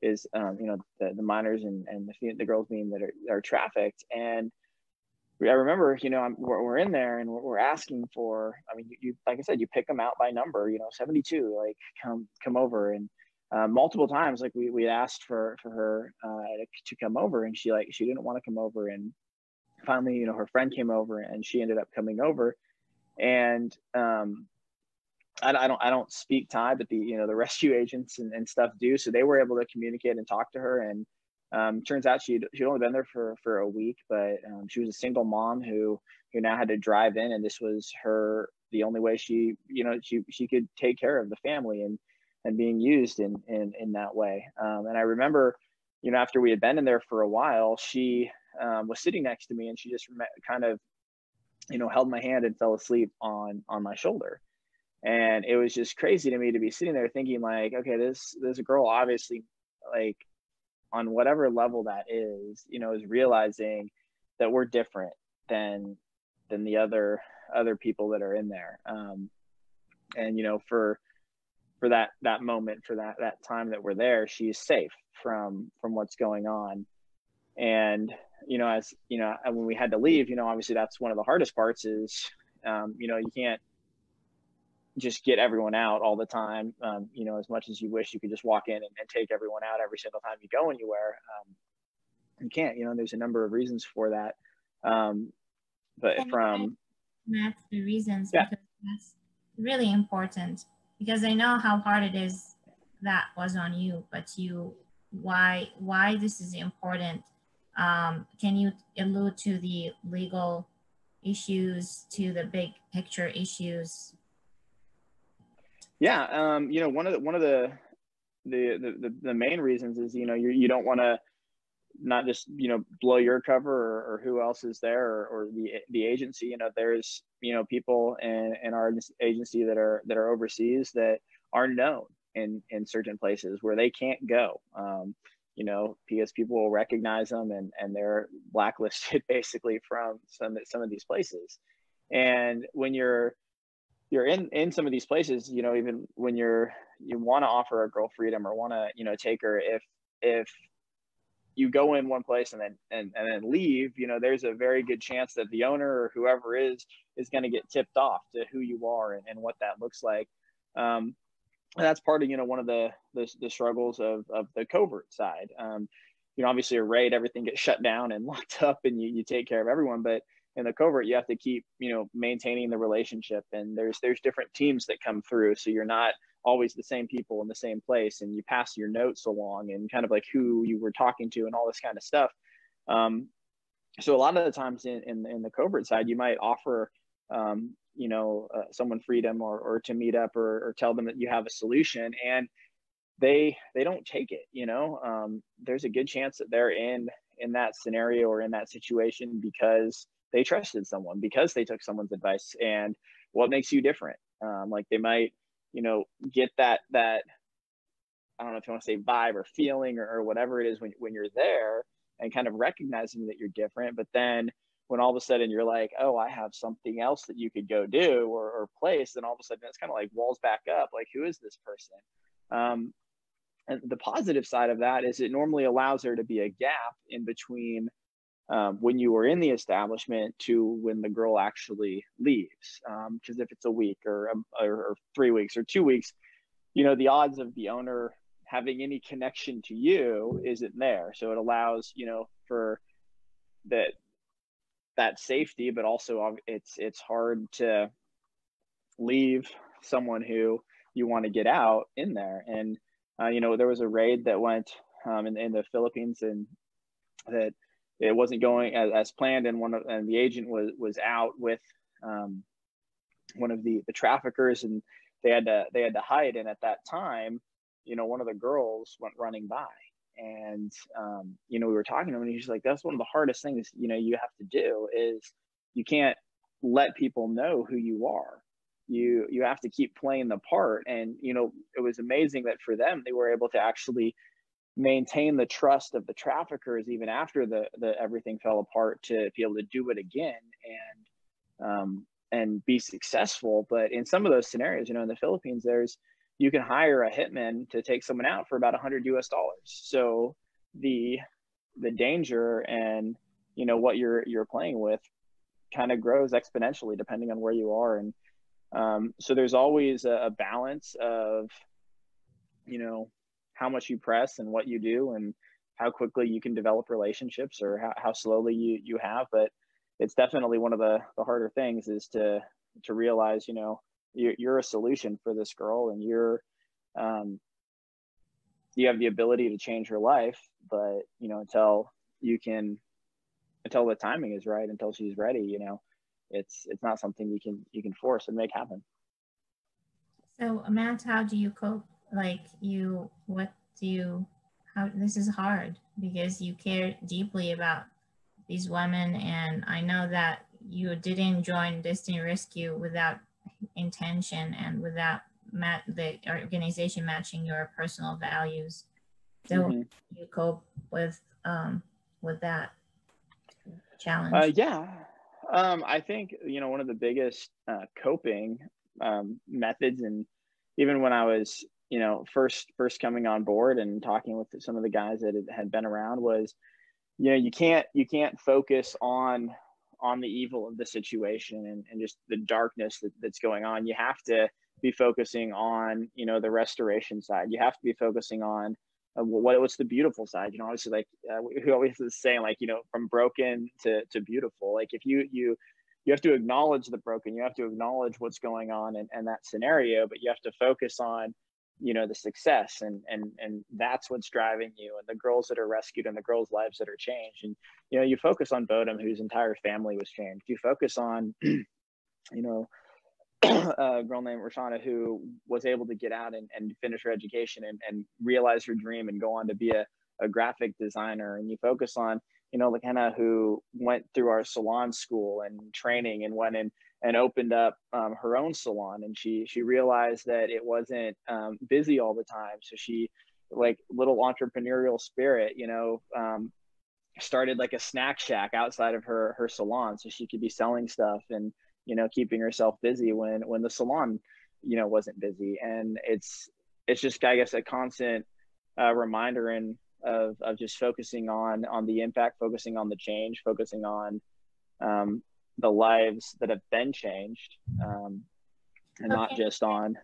is, um, you know, the, the minors and, and the, the girls being that are, are trafficked. And I remember, you know, I'm, we're, we're in there and we're, we're asking for, I mean, you, you, like I said, you pick them out by number, you know, 72, like come, come over. And uh, multiple times, like we, we asked for, for her uh, to, to come over and she like, she didn't want to come over. And finally, you know, her friend came over and she ended up coming over and, um, I, I don't, I don't speak Thai, but the, you know, the rescue agents and, and stuff do. So they were able to communicate and talk to her and, um, turns out she'd, she'd only been there for, for a week, but um, she was a single mom who, who now had to drive in and this was her, the only way she, you know, she, she could take care of the family and, and being used in, in, in that way. Um, and I remember, you know, after we had been in there for a while, she um, was sitting next to me and she just kind of, you know, held my hand and fell asleep on, on my shoulder. and it was just crazy to me to be sitting there thinking like okay this this girl obviously like on whatever level that is you know is realizing that we're different than than the other other people that are in there. Um and you know for for that that moment for that that time that we're there she's safe from from what's going on. And you know as you know when we had to leave you know obviously that's one of the hardest parts is um, you know you can't just get everyone out all the time. Um, you know, as much as you wish you could just walk in and, and, take everyone out every single time you go anywhere, um, you can't. You know, there's a number of reasons for that. Um, but and from that's the reasons yeah. because that's really important because I know how hard it is that was on you, but you why why this is important. Um, can you allude to the legal issues, to the big picture issues yeah, um, you know, one of the one of the the the, the main reasons is you know you you don't want to not just you know blow your cover or, or who else is there or, or, the the agency. You know there's you know people in, in our agency that are that are overseas that are known in in certain places where they can't go. Um, you know because people will recognize them and and they're blacklisted basically from some some of these places. And when you're you're in in some of these places you know even when you're you want to offer a girl freedom or want to you know take her if if you go in one place and then and, and then leave you know there's a very good chance that the owner or whoever is is going to get tipped off to who you are and, and what that looks like. Um, and that's part of you know one of the the, the struggles of of the covert side. Um, you know obviously a raid everything gets shut down and locked up and you, you take care of everyone but in the covert you have to keep you know maintaining the relationship and there's there's different teams that come through so you're not always the same people in the same place and you pass your notes along and kind of like who you were talking to and all this kind of stuff. Um, so a lot of the times in, in, in the covert side you might offer um, you know uh, someone freedom or, or to meet up or, or tell them that you have a solution and they they don't take it you know? Um, there's a good chance that they're in in that scenario or in that situation because they trusted someone because they took someone's advice and what makes you different? Um, like they might you know get that that i don't know if you want to say vibe or feeling or, or whatever it is when, when you're there and kind of recognizing that you're different but then when all of a sudden you're like oh i have something else that you could go do or, or place then all of a sudden it's kind of like walls back up like who is this person? Um, and the positive side of that is it normally allows there to be a gap in between um, when you were in the establishment to when the girl actually leaves. Because um, if it's a week or, um, or, or three weeks or two weeks, you know, the odds of the owner having any connection to you isn't there. So it allows, you know, for that that safety, but also it's it's hard to leave someone who you want to get out in there. And uh, you know, there was a raid that went um, in, in the Philippines and that it wasn't going as, as planned, and one of and the agent was was out with um, one of the the traffickers, and they had to they had to hide. And at that time, you know, one of the girls went running by, and um, you know, we were talking to him, and he's like, "That's one of the hardest things you know you have to do is you can't let people know who you are." You, you have to keep playing the part and you know it was amazing that for them they were able to actually maintain the trust of the traffickers even after the, the everything fell apart to be able to do it again and um, and be successful. But in some of those scenarios you know in the philippines there's you can hire a hitman to take someone out for about 100 us dollars. So the the danger and you know what you're you're playing with kind of grows exponentially depending on where you are. And um, so there's always a, a balance of you know how much you press and what you do and how quickly you can develop relationships or how, how slowly you, you have. But it's definitely one of the, the harder things is to to realize you know you're, you're a solution for this girl and you're um, you have the ability to change her life but you know until you can until the timing is right until she's ready you know it's it's not something you can you can force and make happen. So matt how do you cope like you what do you how this is hard because you care deeply about these women and i know that you didn't join destiny rescue without intention and without mat- the organization matching your personal values. So mm-hmm. you cope with um, with that challenge? Uh, yeah, um, I think you know one of the biggest uh, coping um, methods, and even when I was you know first first coming on board and talking with some of the guys that had been around was, you know, you can't you can't focus on on the evil of the situation and, and just the darkness that, that's going on. You have to be focusing on you know the restoration side. You have to be focusing on uh, what what's the beautiful side you know obviously like uh, we always is saying like you know from broken to to beautiful like if you you you have to acknowledge the broken you have to acknowledge what's going on in, in that scenario but you have to focus on you know the success and and and that's what's driving you and the girls that are rescued and the girls lives that are changed and you know you focus on bodum whose entire family was changed you focus on you know a girl named Roshana who was able to get out and, and finish her education and, and realize her dream and go on to be a, a graphic designer. And you focus on, you know, Lakena who went through our salon school and training and went in and opened up um, her own salon. And she, she realized that it wasn't um, busy all the time. So she like little entrepreneurial spirit, you know, um, started like a snack shack outside of her, her salon so she could be selling stuff and, you know keeping herself busy when when the salon you know wasn't busy and it's it's just i guess a constant uh, reminder and of of just focusing on on the impact focusing on the change focusing on um, the lives that have been changed um, and okay. not just on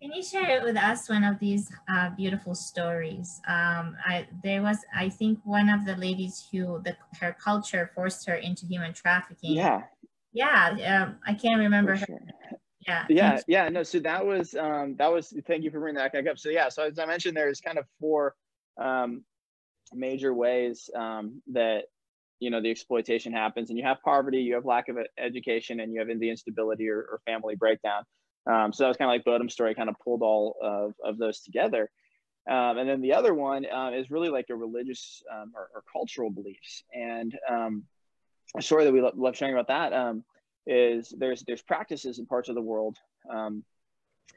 can you share with us one of these uh, beautiful stories? Um, I, there was, I think, one of the ladies who the, her culture forced her into human trafficking. Yeah, yeah um, i can't remember sure. yeah yeah yeah no so that was um that was thank you for bringing that back up so yeah so as i mentioned there's kind of four um major ways um that you know the exploitation happens and you have poverty you have lack of education and you have the instability or, or family breakdown. Um, so that was kind of like Bodum's story kind of pulled all of, of those together. Um, and then the other one uh, is really like a religious um, or, or, cultural beliefs. And um, a story that we lo- love sharing about that um, is there's there's practices in parts of the world um,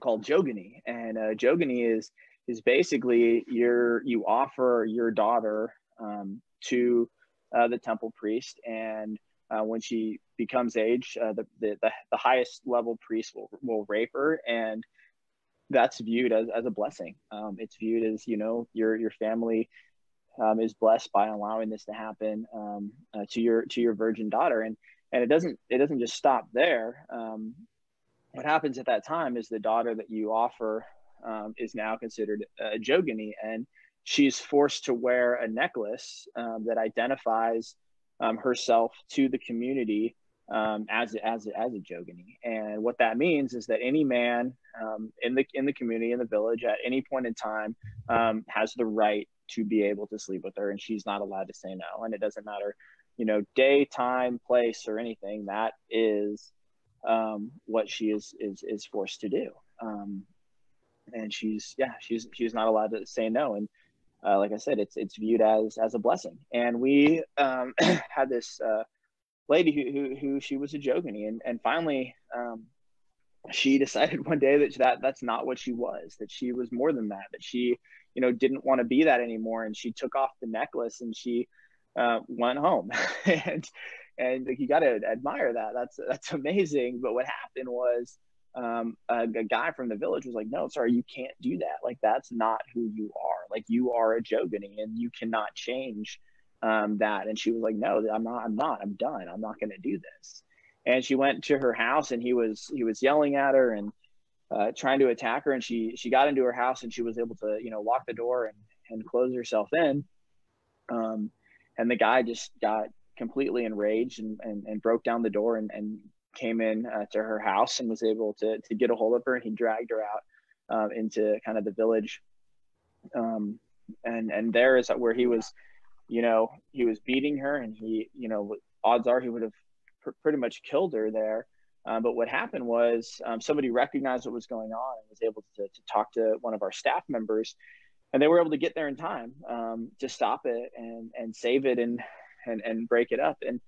called jogani, and uh, is is basically your you offer your daughter um, to uh, the temple priest, and uh, when she becomes age, uh, the, the, the highest level priest will will rape her, and that's viewed as, as a blessing. Um, it's viewed as you know your your family um, is blessed by allowing this to happen um, uh, to your to your virgin daughter and and it doesn't it doesn't just stop there um, what happens at that time is the daughter that you offer um, is now considered a jogini. and she's forced to wear a necklace um, that identifies um, herself to the community um, as as as a jogani. And what that means is that any man um, in the in the community in the village at any point in time um, has the right to be able to sleep with her, and she's not allowed to say no. And it doesn't matter, you know, day, time, place, or anything. That is um, what she is is is forced to do. And she's yeah, she's she's not allowed to say no. And uh, like I said, it's it's viewed as as a blessing. And we um, had this. Uh, lady who, who, who she was a jogani and, and finally um, she decided one day that that that's not what she was that she was more than that that she you know didn't want to be that anymore and she took off the necklace and she uh, went home and and you got to admire that that's that's amazing but what happened was um, a, a, guy from the village was like no sorry you can't do that like that's not who you are like you are a jogani and you cannot change um, that. And she was like, no, I'm not, I'm not, I'm done. I'm not going to do this. And she went to her house and he was, he was yelling at her and uh, trying to attack her. And she, she got into her house and she was able to, you know, lock the door and, and close herself in. Um, and the guy just got completely enraged and, and, and broke down the door and, and came in uh, to her house and was able to, to get a hold of her and he dragged her out uh, into kind of the village. Um, and, and there is where he was, you know, he was beating her and he, you know, odds are he would have pr- pretty much killed her there. Um, but what happened was um, somebody recognized what was going on and was able to, to talk to one of our staff members, and they were able to get there in time um, to stop it and and save it and and and break it up. And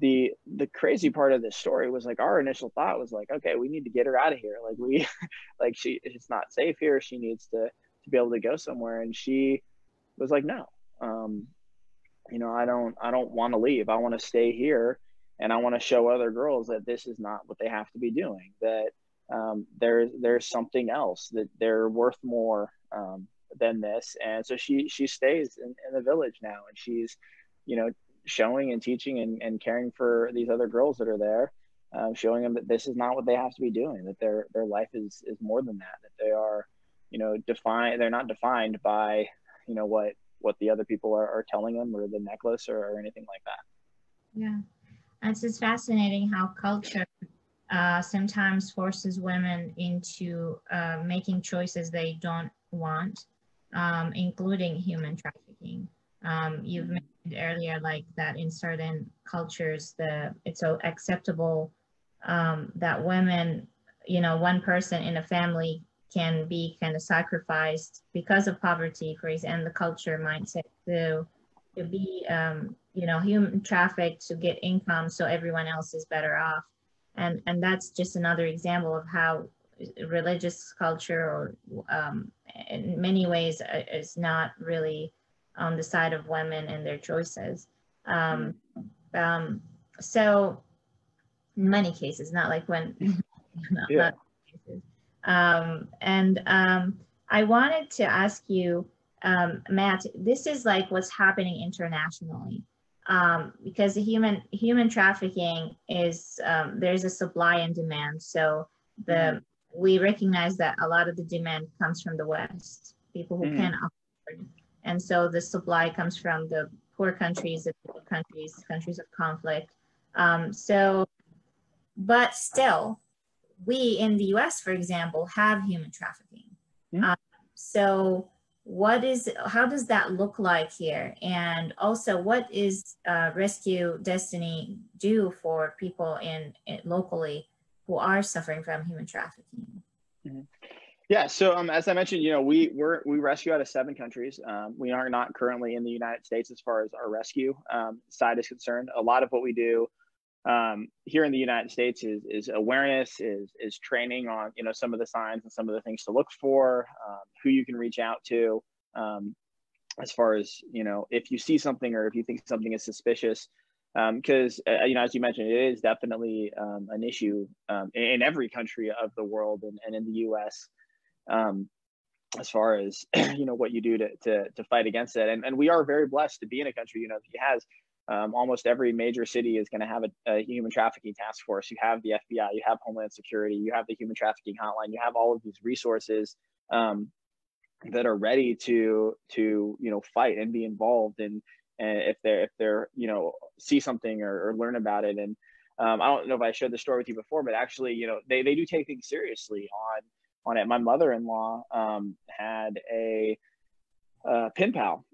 the the crazy part of this story was like our initial thought was like okay we need to get her out of here. Like we like she it's not safe here. She needs to to be able to go somewhere. And she was like no um you know i don't i don't want to leave. I want to stay here and i want to show other girls that this is not what they have to be doing that um, there's there's something else that they're worth more um, than this. And so she she stays in, in the village now and she's you know showing and teaching and, and caring for these other girls that are there, um, showing them that this is not what they have to be doing, that their their life is is more than that, that they are, you know, defined. They're not defined by, you know, what what the other people are, are telling them or the necklace or, or anything like that. Yeah, it's just fascinating how culture uh, sometimes forces women into uh, making choices they don't want, um, including human trafficking. Um, you've mentioned earlier, like that in certain cultures, the it's so acceptable um, that women, you know, one person in a family can be kind of sacrificed because of poverty, for example, and the culture mindset to to be, um, you know, human trafficked to get income, so everyone else is better off, and and that's just another example of how religious culture or um, in many ways uh, is not really on the side of women and their choices. Um, um, so in many cases, not like when, not, yeah. not cases. Um, and um, I wanted to ask you, um, Matt, this is like what's happening internationally. Um, because the human human trafficking is um, there's a supply and demand. So the mm. we recognize that a lot of the demand comes from the West, people who mm. can and so the supply comes from the poor countries, the poor countries, countries of conflict. Um, so, but still, we in the US, for example, have human trafficking. Mm-hmm. Um, so what is, how does that look like here? And also what is uh, Rescue Destiny do for people in, in, locally who are suffering from human trafficking? Mm-hmm. Yeah, so um, as I mentioned, you know, we we're, we rescue out of seven countries. Um, we are not currently in the United States as far as our rescue um, side is concerned. A lot of what we do um, here in the United States is is awareness, is is training on you know some of the signs and some of the things to look for, um, who you can reach out to, um, as far as you know if you see something or if you think something is suspicious. Because uh, you know, as you mentioned, it is definitely an issue in, in, every country of the world and, and in the U.S um, as far as you know what you do to, to, to fight against it. And, and we are very blessed to be in a country, you know, that has um, almost every major city is going to have a, a, human trafficking task force. You have the FBI, you have Homeland Security, you have the human trafficking hotline, you have all of these resources um, that are ready to to you know fight and be involved and and if they're if they're you know see something or, or learn about it and um, I don't know if I shared the story with you before, but actually you know they they do take things seriously on on it. My mother-in-law um, had a, a pal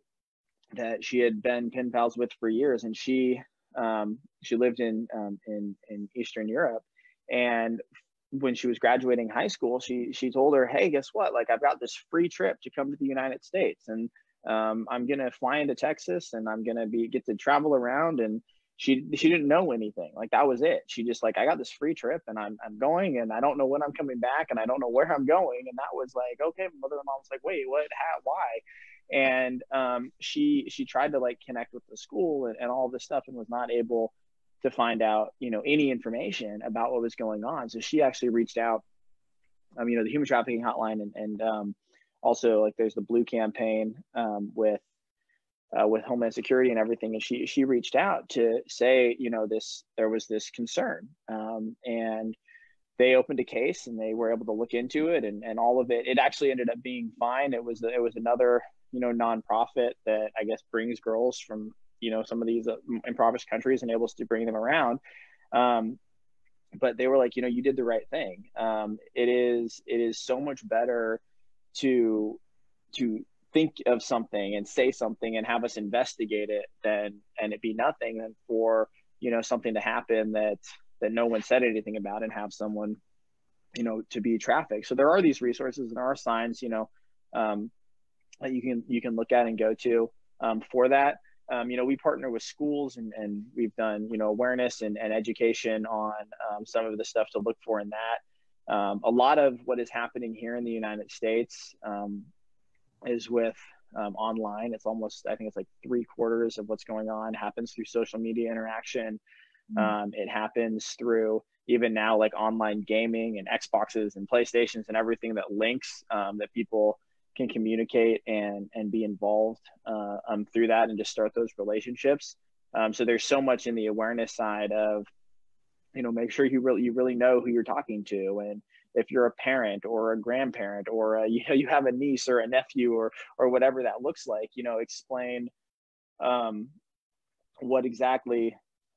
that she had been pen pals with for years, and she um, she lived in um, in in Eastern Europe, and when she was graduating high school, she she told her, "Hey, guess what? Like I've got this free trip to come to the United States, and um, I'm gonna fly into Texas, and I'm gonna be get to travel around and." She she didn't know anything. Like that was it. She just like i got this free trip and i'm, I'm going and i don't know when i'm coming back and i don't know where i'm going. And that was like okay mother-in-law was like wait what how why? And um, she she tried to like connect with the school and, and all this stuff and was not able to find out you know any information about what was going on. So she actually reached out um, you know the human trafficking hotline and, and um, also like there's the blue campaign um, with uh, with Homeland Security and everything, and she she reached out to say, you know, this there was this concern, um, and they opened a case and they were able to look into it, and and all of it. It actually ended up being fine. It was it was another you know nonprofit that I guess brings girls from you know some of these uh, impoverished countries and able to bring them around. Um, but they were like, you know, you did the right thing. Um, it is it is so much better to to think of something and say something and have us investigate it then and it be nothing than for you know something to happen that that no one said anything about and have someone you know to be trafficked so there are these resources and there are signs you know um, that you can you can look at and go to um, for that um, you know, we partner with schools and, and we've done, you know, awareness and, and education on um, some of the stuff to look for in that. Um, a lot of what is happening here in the United States um, is with um, online. It's almost, I think it's like three quarters of what's going on happens through social media interaction. Mm-hmm. it happens through even now like online gaming and Xboxes and PlayStations and everything that links that people can communicate and and be involved uh, um, through that and just start those relationships. Um, so there's so much in the awareness side of, you know, make sure you really you really know who you're talking to, and if you're a parent or a grandparent or a, you know you have a niece or a nephew or or whatever that looks like, you know, explain um, what exactly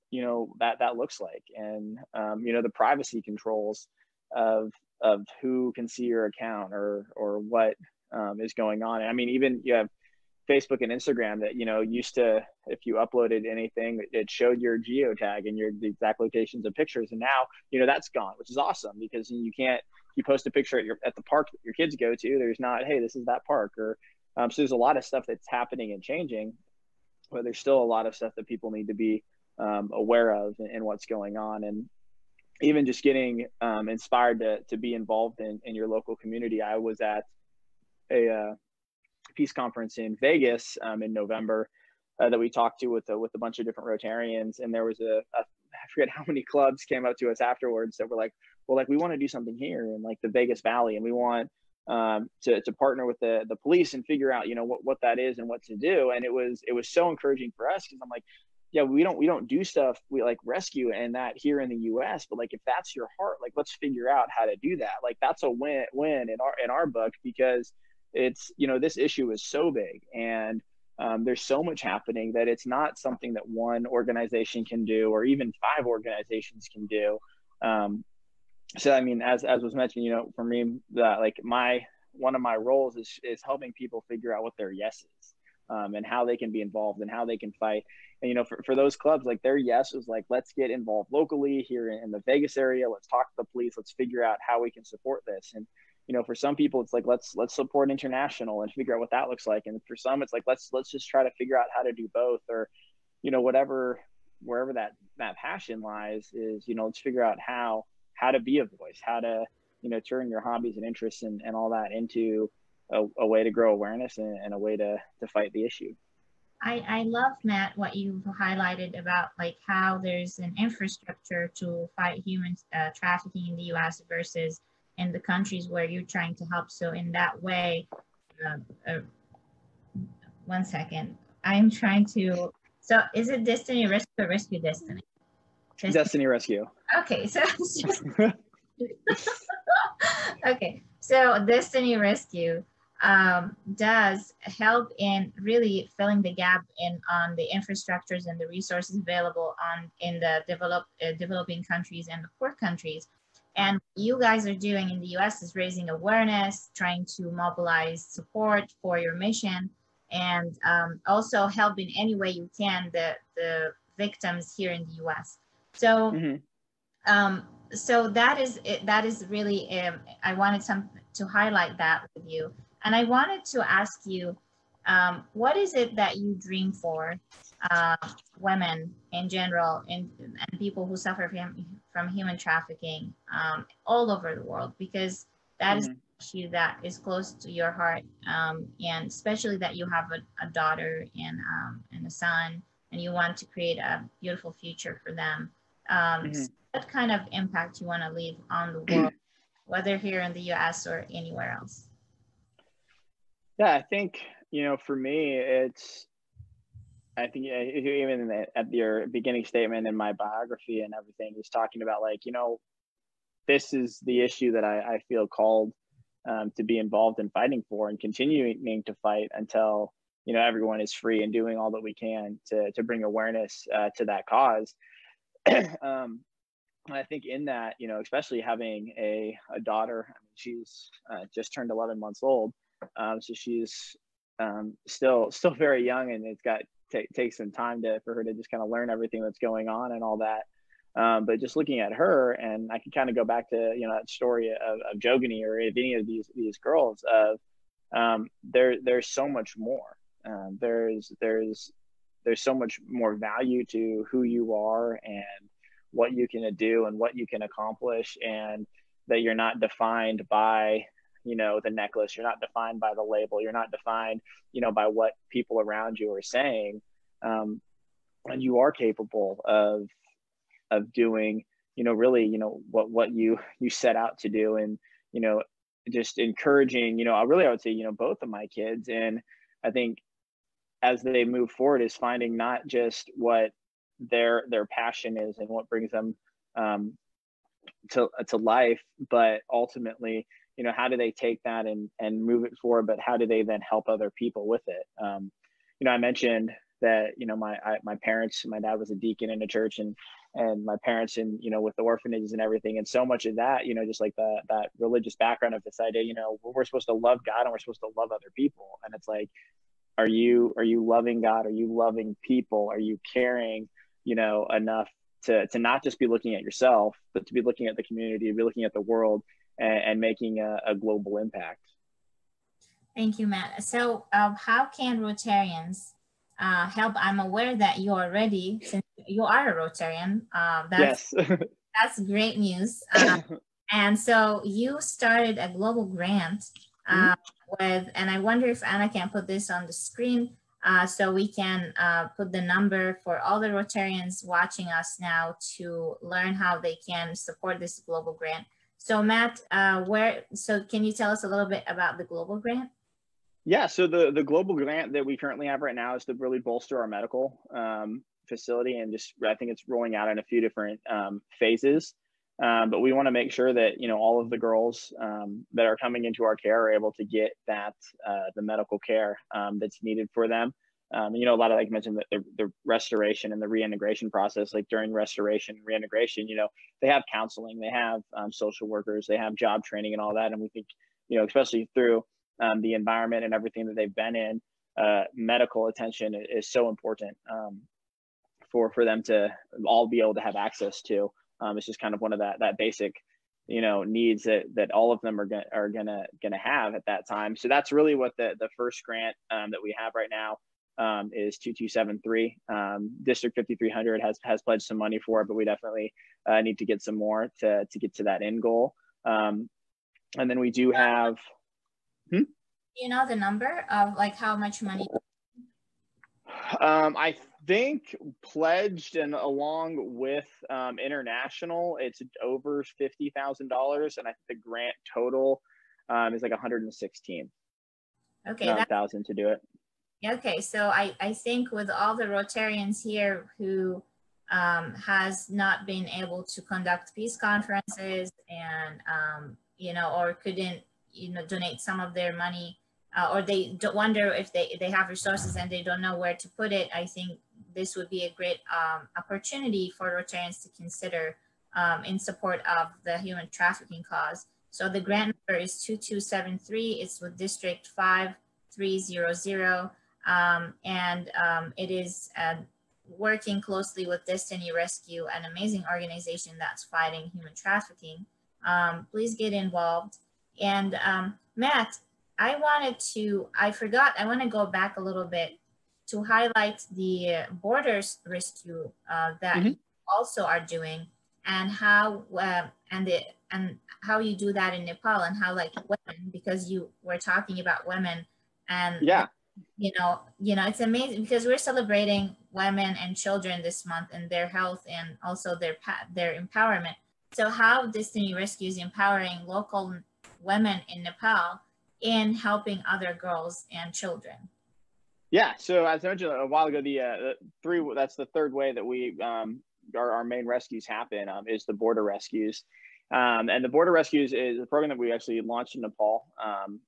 you know that that looks like, and um, you know the privacy controls of of who can see your account or or what um, is going on. I mean, even you have Facebook and Instagram that you know used to, if you uploaded anything, it showed your geotag and your the exact locations of pictures, and now you know that's gone, which is awesome because you can't. You post a picture at your at the park that your kids go to. There's not, hey, this is that park, or um, so there's a lot of stuff that's happening and changing, but there's still a lot of stuff that people need to be um, aware of and, and, what's going on, and even just getting um, inspired to to be involved in in your local community. I was at a uh, peace conference in Vegas um, in November uh, that we talked to with a, with a bunch of different Rotarians, and there was a, a I forget how many clubs came up to us afterwards that were like, well, like we want to do something here in like the Vegas Valley, and we want um, to, to partner with the the police and figure out you know what, what that is and what to do. And it was it was so encouraging for us because I'm like, yeah, we don't we don't do stuff we like rescue and that here in the U.S. But like if that's your heart, like let's figure out how to do that. Like that's a win win in our in our book because it's you know this issue is so big and um, there's so much happening that it's not something that one organization can do or even five organizations can do. Um, so i mean as as was mentioned you know for me that like my one of my roles is is helping people figure out what their yes is um, and how they can be involved and how they can fight. And you know for, for those clubs like their yes was like let's get involved locally here in, in the vegas area. Let's talk to the police. Let's figure out how we can support this. And you know for some people it's like let's let's support international and figure out what that looks like and for some it's like let's let's just try to figure out how to do both or you know whatever wherever that that passion lies is you know let's figure out how how to be a voice how to you know turn your hobbies and interests and, and all that into a, a way to grow awareness and, and, a way to to fight the issue I, I love Matt what you've highlighted about like how there's an infrastructure to fight human uh, trafficking in the U.S. versus in the countries where you're trying to help. So in that way, uh, uh, one second, I'm trying to, so is it Destiny Rescue or Rescue Destiny? Destiny, Destiny Rescue. Okay, so okay, so Destiny Rescue um, does help in really filling the gap in on the infrastructures and the resources available on in the develop, uh, developing countries and the poor countries. And you guys are doing in the US is raising awareness, trying to mobilize support for your mission, and um, also help in any way you can the, the victims here in the US. So, mm-hmm. um, so that is that is really um, I wanted some to highlight that with you, and I wanted to ask you, um, what is it that you dream for uh, women in general and, and people who suffer from, from human trafficking um, all over the world because that mm-hmm. is an issue that is close to your heart um, and especially that you have a, a daughter and, um, and a son and you want to create a beautiful future for them um, mm-hmm. so what kind of impact you want to leave on the world whether here in the us or anywhere else yeah i think you know for me it's I think even at your beginning statement in my biography and everything, he's talking about like, you know, this is the issue that I, I feel called um, to be involved in fighting for and continuing to fight until, you know, everyone is free and doing all that we can to, to bring awareness uh, to that cause. um, I think in that, you know, especially having a, a daughter, I mean, she's uh, just turned 11 months old. Um, so she's um, still still very young and it's got take some time to for her to just kind of learn everything that's going on and all that. Um, but just looking at her, and I can kind of go back to you know that story of, of Jogani or any of these these girls of um, there there's so much more. Um, there's there's there's so much more value to who you are and what you can do and what you can accomplish and that you're not defined by you know the necklace. You're not defined by the label. You're not defined you know by what people around you are saying. Um, and you are capable of of doing you know really you know what what you you set out to do. And you know just encouraging you know i really i would say you know both of my kids. And i think as they move forward is finding not just what their their passion is and what brings them um, to to life, but ultimately, you know, how do they take that and and move it forward? But how do they then help other people with it? Um, you know, I mentioned that you know my I, my parents, my dad was a deacon in a church, and and my parents and you know with the orphanages and everything, and so much of that, you know, just like the that religious background of this idea, you know, we're supposed to love God and we're supposed to love other people, and it's like, are you are you loving God? Are you loving people? Are you caring? You know, enough to, to not just be looking at yourself, but to be looking at the community, be looking at the world and, and making a, a, global impact. Thank you, Matt. So uh, how can Rotarians uh, help? I'm aware that you're already, since you are a Rotarian, uh, that's, yes. that's great news. Uh, and so you started a global grant mm-hmm. with, and I wonder if Anna can put this on the screen, uh, so we can uh, put the number for all the Rotarians watching us now to learn how they can support this global grant. So Matt, uh, where, so can you tell us a little bit about the global grant? Yeah, so the, the global grant that we currently have right now is to really bolster our medical um, facility and just, I think it's rolling out in a few different um, phases. Um, but we want to make sure that you know all of the girls um, that are coming into our care are able to get that uh, the medical care um, that's needed for them. Um, you know, a lot of like mentioned the, the restoration and the reintegration process. Like during restoration, reintegration, you know, they have counseling, they have um, social workers, they have job training and all that. And we think, you know, especially through um, the environment and everything that they've been in, uh, medical attention is so important for for them to all be able to have access to. Um, it's just kind of one of that that basic, you know, needs that that all of them are gonna are gonna gonna have at that time. So that's really what the the first grant um, that we have right now um, is 2273. Um, District 5300 has has pledged some money for it, but we definitely uh, need to get some more to to get to that end goal. Um, and then we do have. Hmm? You know the number of like how much money? Um, I think pledged and along with um, international, it's over fifty thousand dollars, and I think the grant total um, is like one hundred and sixteen. Okay, thousand to do it. Okay, so I I think with all the Rotarians here who um, has not been able to conduct peace conferences and um, you know or couldn't you know donate some of their money uh, or they wonder if they, they have resources and they don't know where to put it, I think this would be a great um, opportunity for Rotarians to consider um, in support of the human trafficking cause. So the grant number is 2273. It's with District 5300. Um, and um, it is uh, working closely with Destiny Rescue, an amazing organization that's fighting human trafficking. Um, please get involved. And um, Matt, I wanted to, I forgot, I want to go back a little bit to highlight the borders rescue uh, that mm -hmm. also are doing and how uh, and the and how you do that in Nepal and how like women because you were talking about women and yeah you know you know it's amazing because we're celebrating women and children this month and their health and also their their empowerment so how Destiny Rescue is empowering local women in Nepal in helping other girls and children yeah. So as I mentioned a while ago, the, uh, three that's the third way that we um, our, our main rescues happen um, is the border rescues. Um, and the border rescues is a program that we actually launched in Nepal um,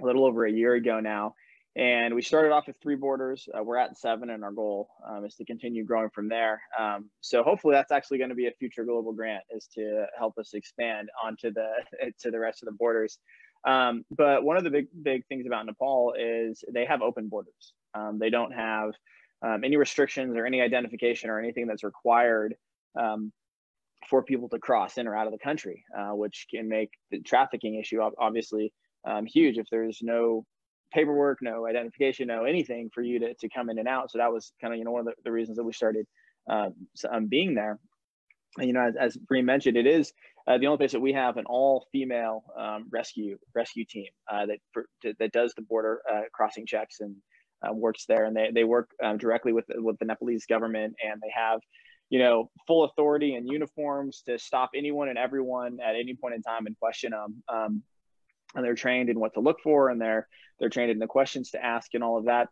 a little over a year ago now. And we started off with three borders. Uh, we're at seven, and our goal um, is to continue growing from there. Um, so hopefully, that's actually going to be a future global grant, is to help us expand onto the to the rest of the borders. Um, but one of the big big things about Nepal is they have open borders. Um, they don't have um, any restrictions or any identification or anything that's required um, for people to cross in or out of the country, uh, which can make the trafficking issue obviously huge if there's no paperwork, no identification, no anything for you to, to come in and out. So that was kind of, you know, one of the, the reasons that we started um, um, being there. And, you know, as, as Bree mentioned, it is uh, the only place that we have an all female um, rescue rescue team uh, that for, that does the border uh, crossing checks and uh, works there. And they, they work um, directly with, with the Nepalese government and they have, you know, full authority and uniforms to stop anyone and everyone at any point in time and question them. Um, and they're trained in what to look for and they're they're trained in the questions to ask and all of that.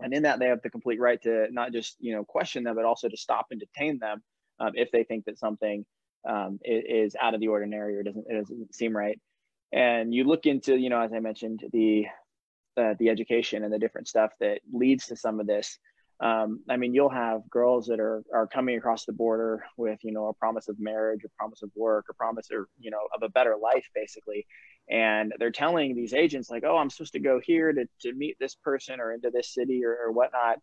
And in that they have the complete right to not just you know question them but also to stop and detain them um, if they think that something um, is, out of the ordinary or doesn't it doesn't seem right. And you look into you know as i mentioned the uh, the education and the different stuff that leads to some of this um, I mean, you'll have girls that are are coming across the border with you know a promise of marriage, a promise of work, a promise or you know of a better life, basically, and they're telling these agents like, oh, I'm supposed to go here to to meet this person or into this city or, or whatnot,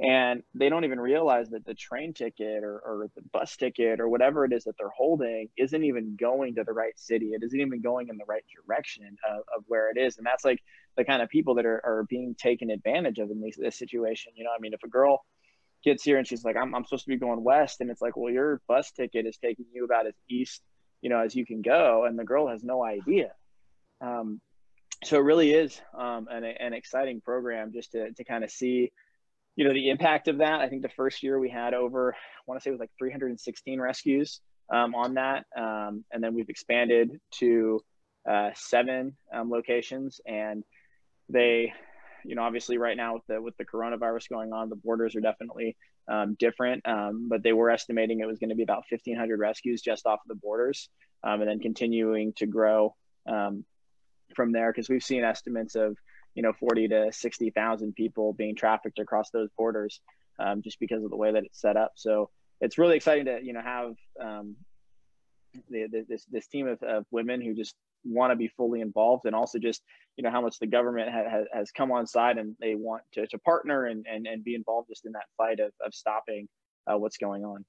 and they don't even realize that the train ticket or, or the bus ticket or whatever it is that they're holding isn't even going to the right city. It isn't even going in the right direction of, of where it is. And that's like the kind of people that are, are being taken advantage of in this, this situation you know? I mean if a girl gets here and she's like I'm, I'm supposed to be going west and it's like well your bus ticket is taking you about as east you know as you can go and the girl has no idea. Um, so it really is um, an, an exciting program just to, to kind of see you know the impact of that. I think the first year we had over i want to say it was like 316 rescues um, on that um, and then we've expanded to uh, seven um, locations. And they you know obviously right now with the with the coronavirus going on the borders are definitely um, different um, but they were estimating it was going to be about 1500 rescues just off of the borders um, and then continuing to grow from there because we've seen estimates of you know 40 to 60,000 people being trafficked across those borders um, just because of the way that it's set up. So it's really exciting to you know have um, this this team of, of women who just want to be fully involved and also just you know how much the government ha- has come on side and they want to, to partner and, and and be involved just in that fight of, of stopping uh, what's going on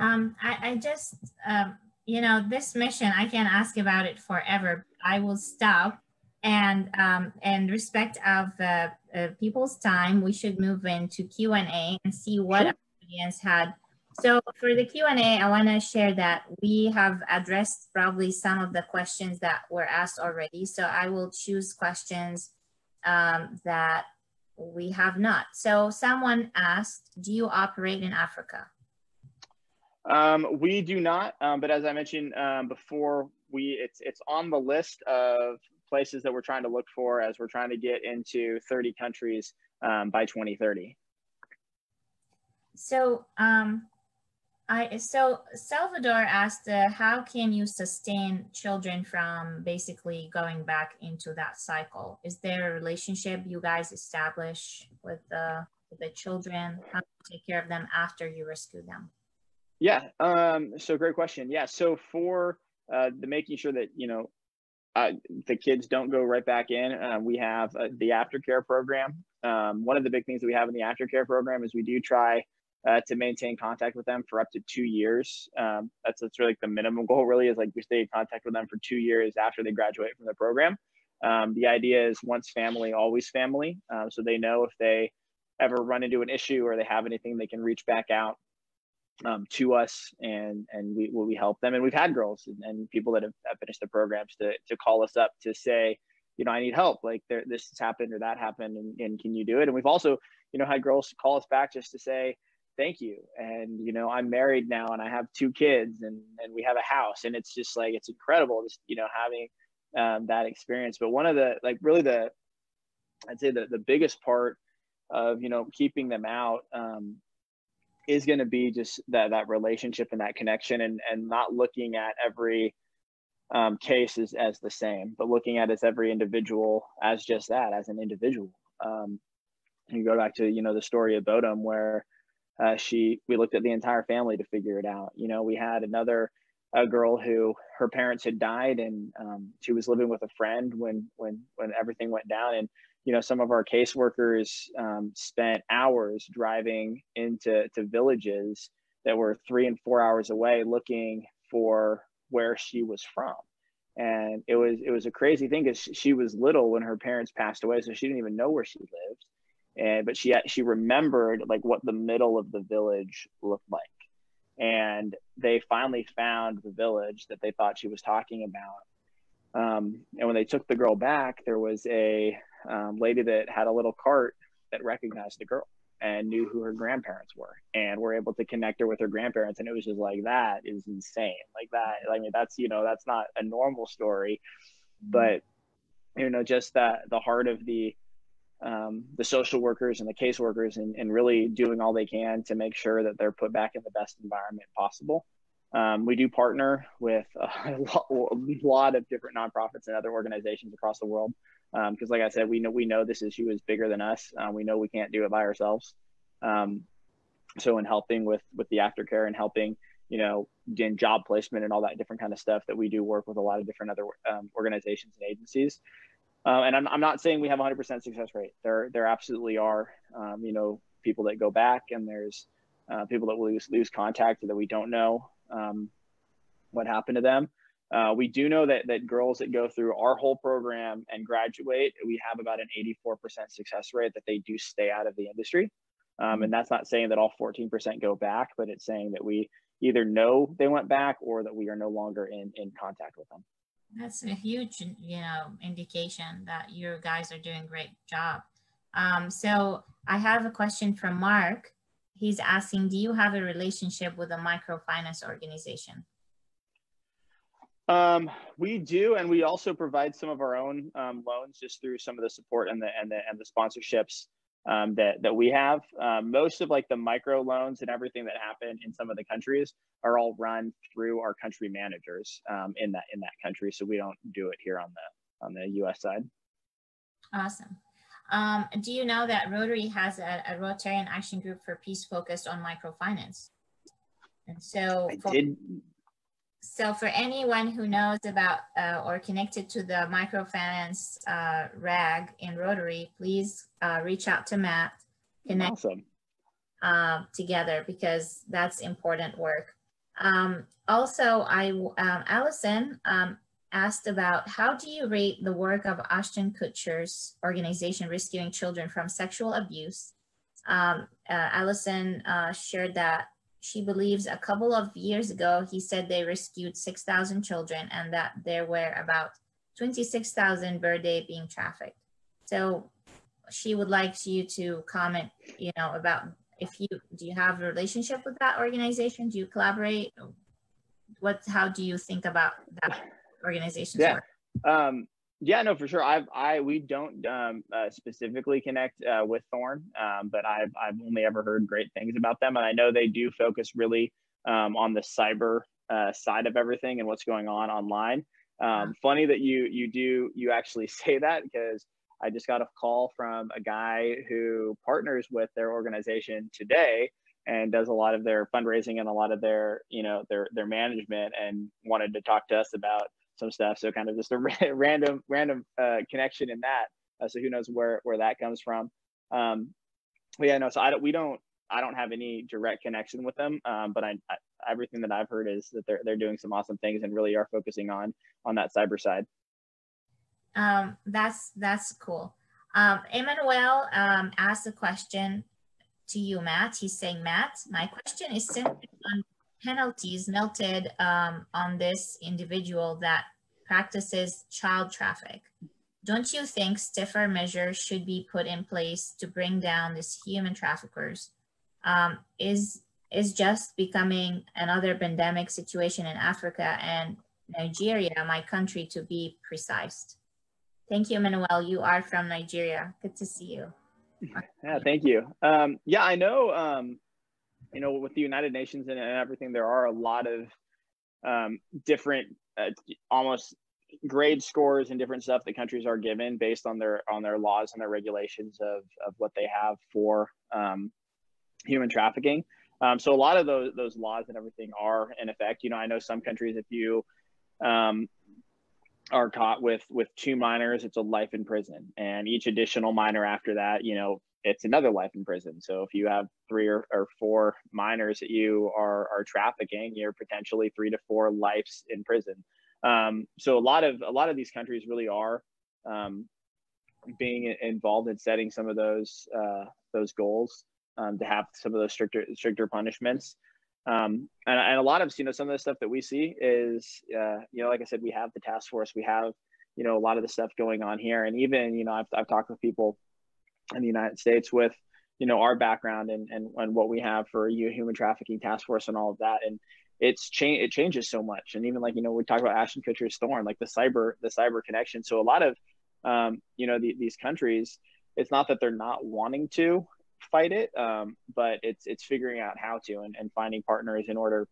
um, I, I just um, you know this mission i can ask about it forever i will stop and um, and respect of uh, uh, people's time, we should move into Q and A and see what sure. audience had. So for the Q and A, I want to share that we have addressed probably some of the questions that were asked already. So I will choose questions um, that we have not. So someone asked, "Do you operate in Africa?" Um, we do not, um, but as I mentioned um, before, we it's it's on the list of places that we're trying to look for as we're trying to get into 30 countries um, by 2030. So, um, I so Salvador asked, uh, how can you sustain children from basically going back into that cycle? Is there a relationship you guys establish with the with the children? How do you take care of them after you rescue them? Yeah, um, so great question. Yeah, so for uh, the making sure that you know uh, the kids don't go right back in. Uh, we have uh, the aftercare program. Um, one of the big things that we have in the aftercare program is we do try uh, to maintain contact with them for up to two years. Um, that's that's really like the minimum goal. Really is like we stay in contact with them for two years after they graduate from the program. Um, the idea is once family, always family. Um, so they know if they ever run into an issue or they have anything, they can reach back out um, to us and and we will we help them and we've had girls and, and people that have, have, finished the programs to to call us up to say you know i need help like there, this has happened or that happened and, and can you do it and we've also you know had girls call us back just to say thank you. And you know i'm married now and i have two kids and and we have a house and it's just like it's incredible just you know having um, that experience. But one of the like really the i'd say the, the biggest part of you know keeping them out um, is going to be just that that relationship and that connection and and not looking at every um, case as, as the same but looking at as every individual as just that as an individual. Um, you go back to you know the story of bodum where uh, she we looked at the entire family to figure it out. You know we had another a girl who her parents had died and um, she was living with a friend when when when everything went down. And you know some of our caseworkers um, spent hours driving into to villages that were three and four hours away looking for where she was from. And it was it was a crazy thing because she was little when her parents passed away, so she didn't even know where she lived, and but she she remembered like what the middle of the village looked like, and they finally found the village that they thought she was talking about. Um, and when they took the girl back, there was a um, lady that had a little cart that recognized the girl and knew who her grandparents were and were able to connect her with her grandparents. And it was just like that is insane. Like that i mean that's you know that's not a normal story. But you know just that the heart of the um, the social workers and the caseworkers and, and really doing all they can to make sure that they're put back in the best environment possible um, we do partner with a lot of different nonprofits and other organizations across the world because, um, like I said, we know we know this issue is bigger than us. Uh, we know we can't do it by ourselves. Um, so, in helping with with the aftercare and helping, you know, in job placement and all that different kind of stuff, that we do work with a lot of different other um, organizations and agencies. Uh, and I'm, I'm not saying we have 100% success rate. There there absolutely are, um, you know, people that go back, and there's uh, people that lose lose contact that we don't know um, what happened to them. Uh, we do know that that girls that go through our whole program and graduate, we have about an 84% success rate that they do stay out of the industry. Um, and that's not saying that all 14% go back, but it's saying that we either know they went back or that we are no longer in, in contact with them. That's a huge, you know, indication that you guys are doing a great job. Um, so I have a question from Mark he's asking, do you have a relationship with a microfinance organization? Um, we do, and we also provide some of our own um, loans just through some of the support and the and the and the sponsorships um, that that we have. Um, most of like the micro loans and everything that happen in some of the countries are all run through our country managers um, in that in that country. So we don't do it here on the on the U.S. side. Awesome. Um, do you know that Rotary has a, a, Rotarian Action Group for Peace focused on microfinance? And so, for, so for anyone who knows about uh, or connected to the microfinance uh, RAG in Rotary, please uh, reach out to Matt, connect awesome. Uh, together because that's important work. Um, also, I um, Allison um, asked about how do you rate the work of Ashton Kutcher's organization rescuing children from sexual abuse. Um, uh, Allison uh, shared that she believes a couple of years ago he said they rescued 6,000 children and that there were about 26,000 per day being trafficked. So she would like you to comment, you know, about if you do you have a relationship with that organization? Do you collaborate? What how do you think about that? organizations yeah. work? Um, yeah, no, for sure. I've I we don't um, uh, specifically connect uh, with Thorn, um, but I've I've only ever heard great things about them, and I know they do focus really um, on the cyber uh, side of everything and what's going on online. Um, funny that you you do you actually say that because I just got a call from a guy who partners with their organization today and does a lot of their fundraising and a lot of their you know their their management and wanted to talk to us about some stuff. So kind of just a random random uh, connection in that. Uh, so who knows where where that comes from. Um, but yeah, no. So I don't. We don't. I don't have any direct connection with them. Um, but I, I, everything that I've heard is that they're they're doing some awesome things and really are focusing on on that cyber side. Um, that's that's cool. Um, Emmanuel um, asked a question to you, Matt. He's saying, Matt, my question is centered on penalties melted um, on this individual that practices child traffic. Don't you think stiffer measures should be put in place to bring down these human traffickers? Um, is is just becoming another pandemic situation in Africa and Nigeria, my country to be precise. Thank you, Manuel. You are from Nigeria. Good to see you. Yeah, thank you. Um, yeah, I know um, you know, with the United Nations and, everything, there are a lot of um, different, uh, almost grade scores and different stuff that countries are given based on their on their laws and their regulations of of what they have for um, human trafficking. Um, so a lot of those those laws and everything are in effect. You know, I know some countries if you um, are caught with with two minors, it's a life in prison, and each additional minor after that, you know, it's another life in prison. So if you have three or, or four minors that you are, are trafficking, you're potentially three to four lives in prison. Um, so a lot of a lot of these countries really are um, being involved in setting some of those uh, those goals um, to have some of those stricter stricter punishments. Um, and, and, a lot of you know some of the stuff that we see is uh, you know like I said we have the task force we have you know a lot of the stuff going on here and even you know I've, I've talked with people in the United States with you know our background and and, and what we have for you human trafficking task force and all of that. And it's change it changes so much. And even like you know we talk about Ashton Kutcher's Thorn like the cyber the cyber connection. So a lot of um, you know the, these countries it's not that they're not wanting to fight it um, but it's it's figuring out how to and, and finding partners in order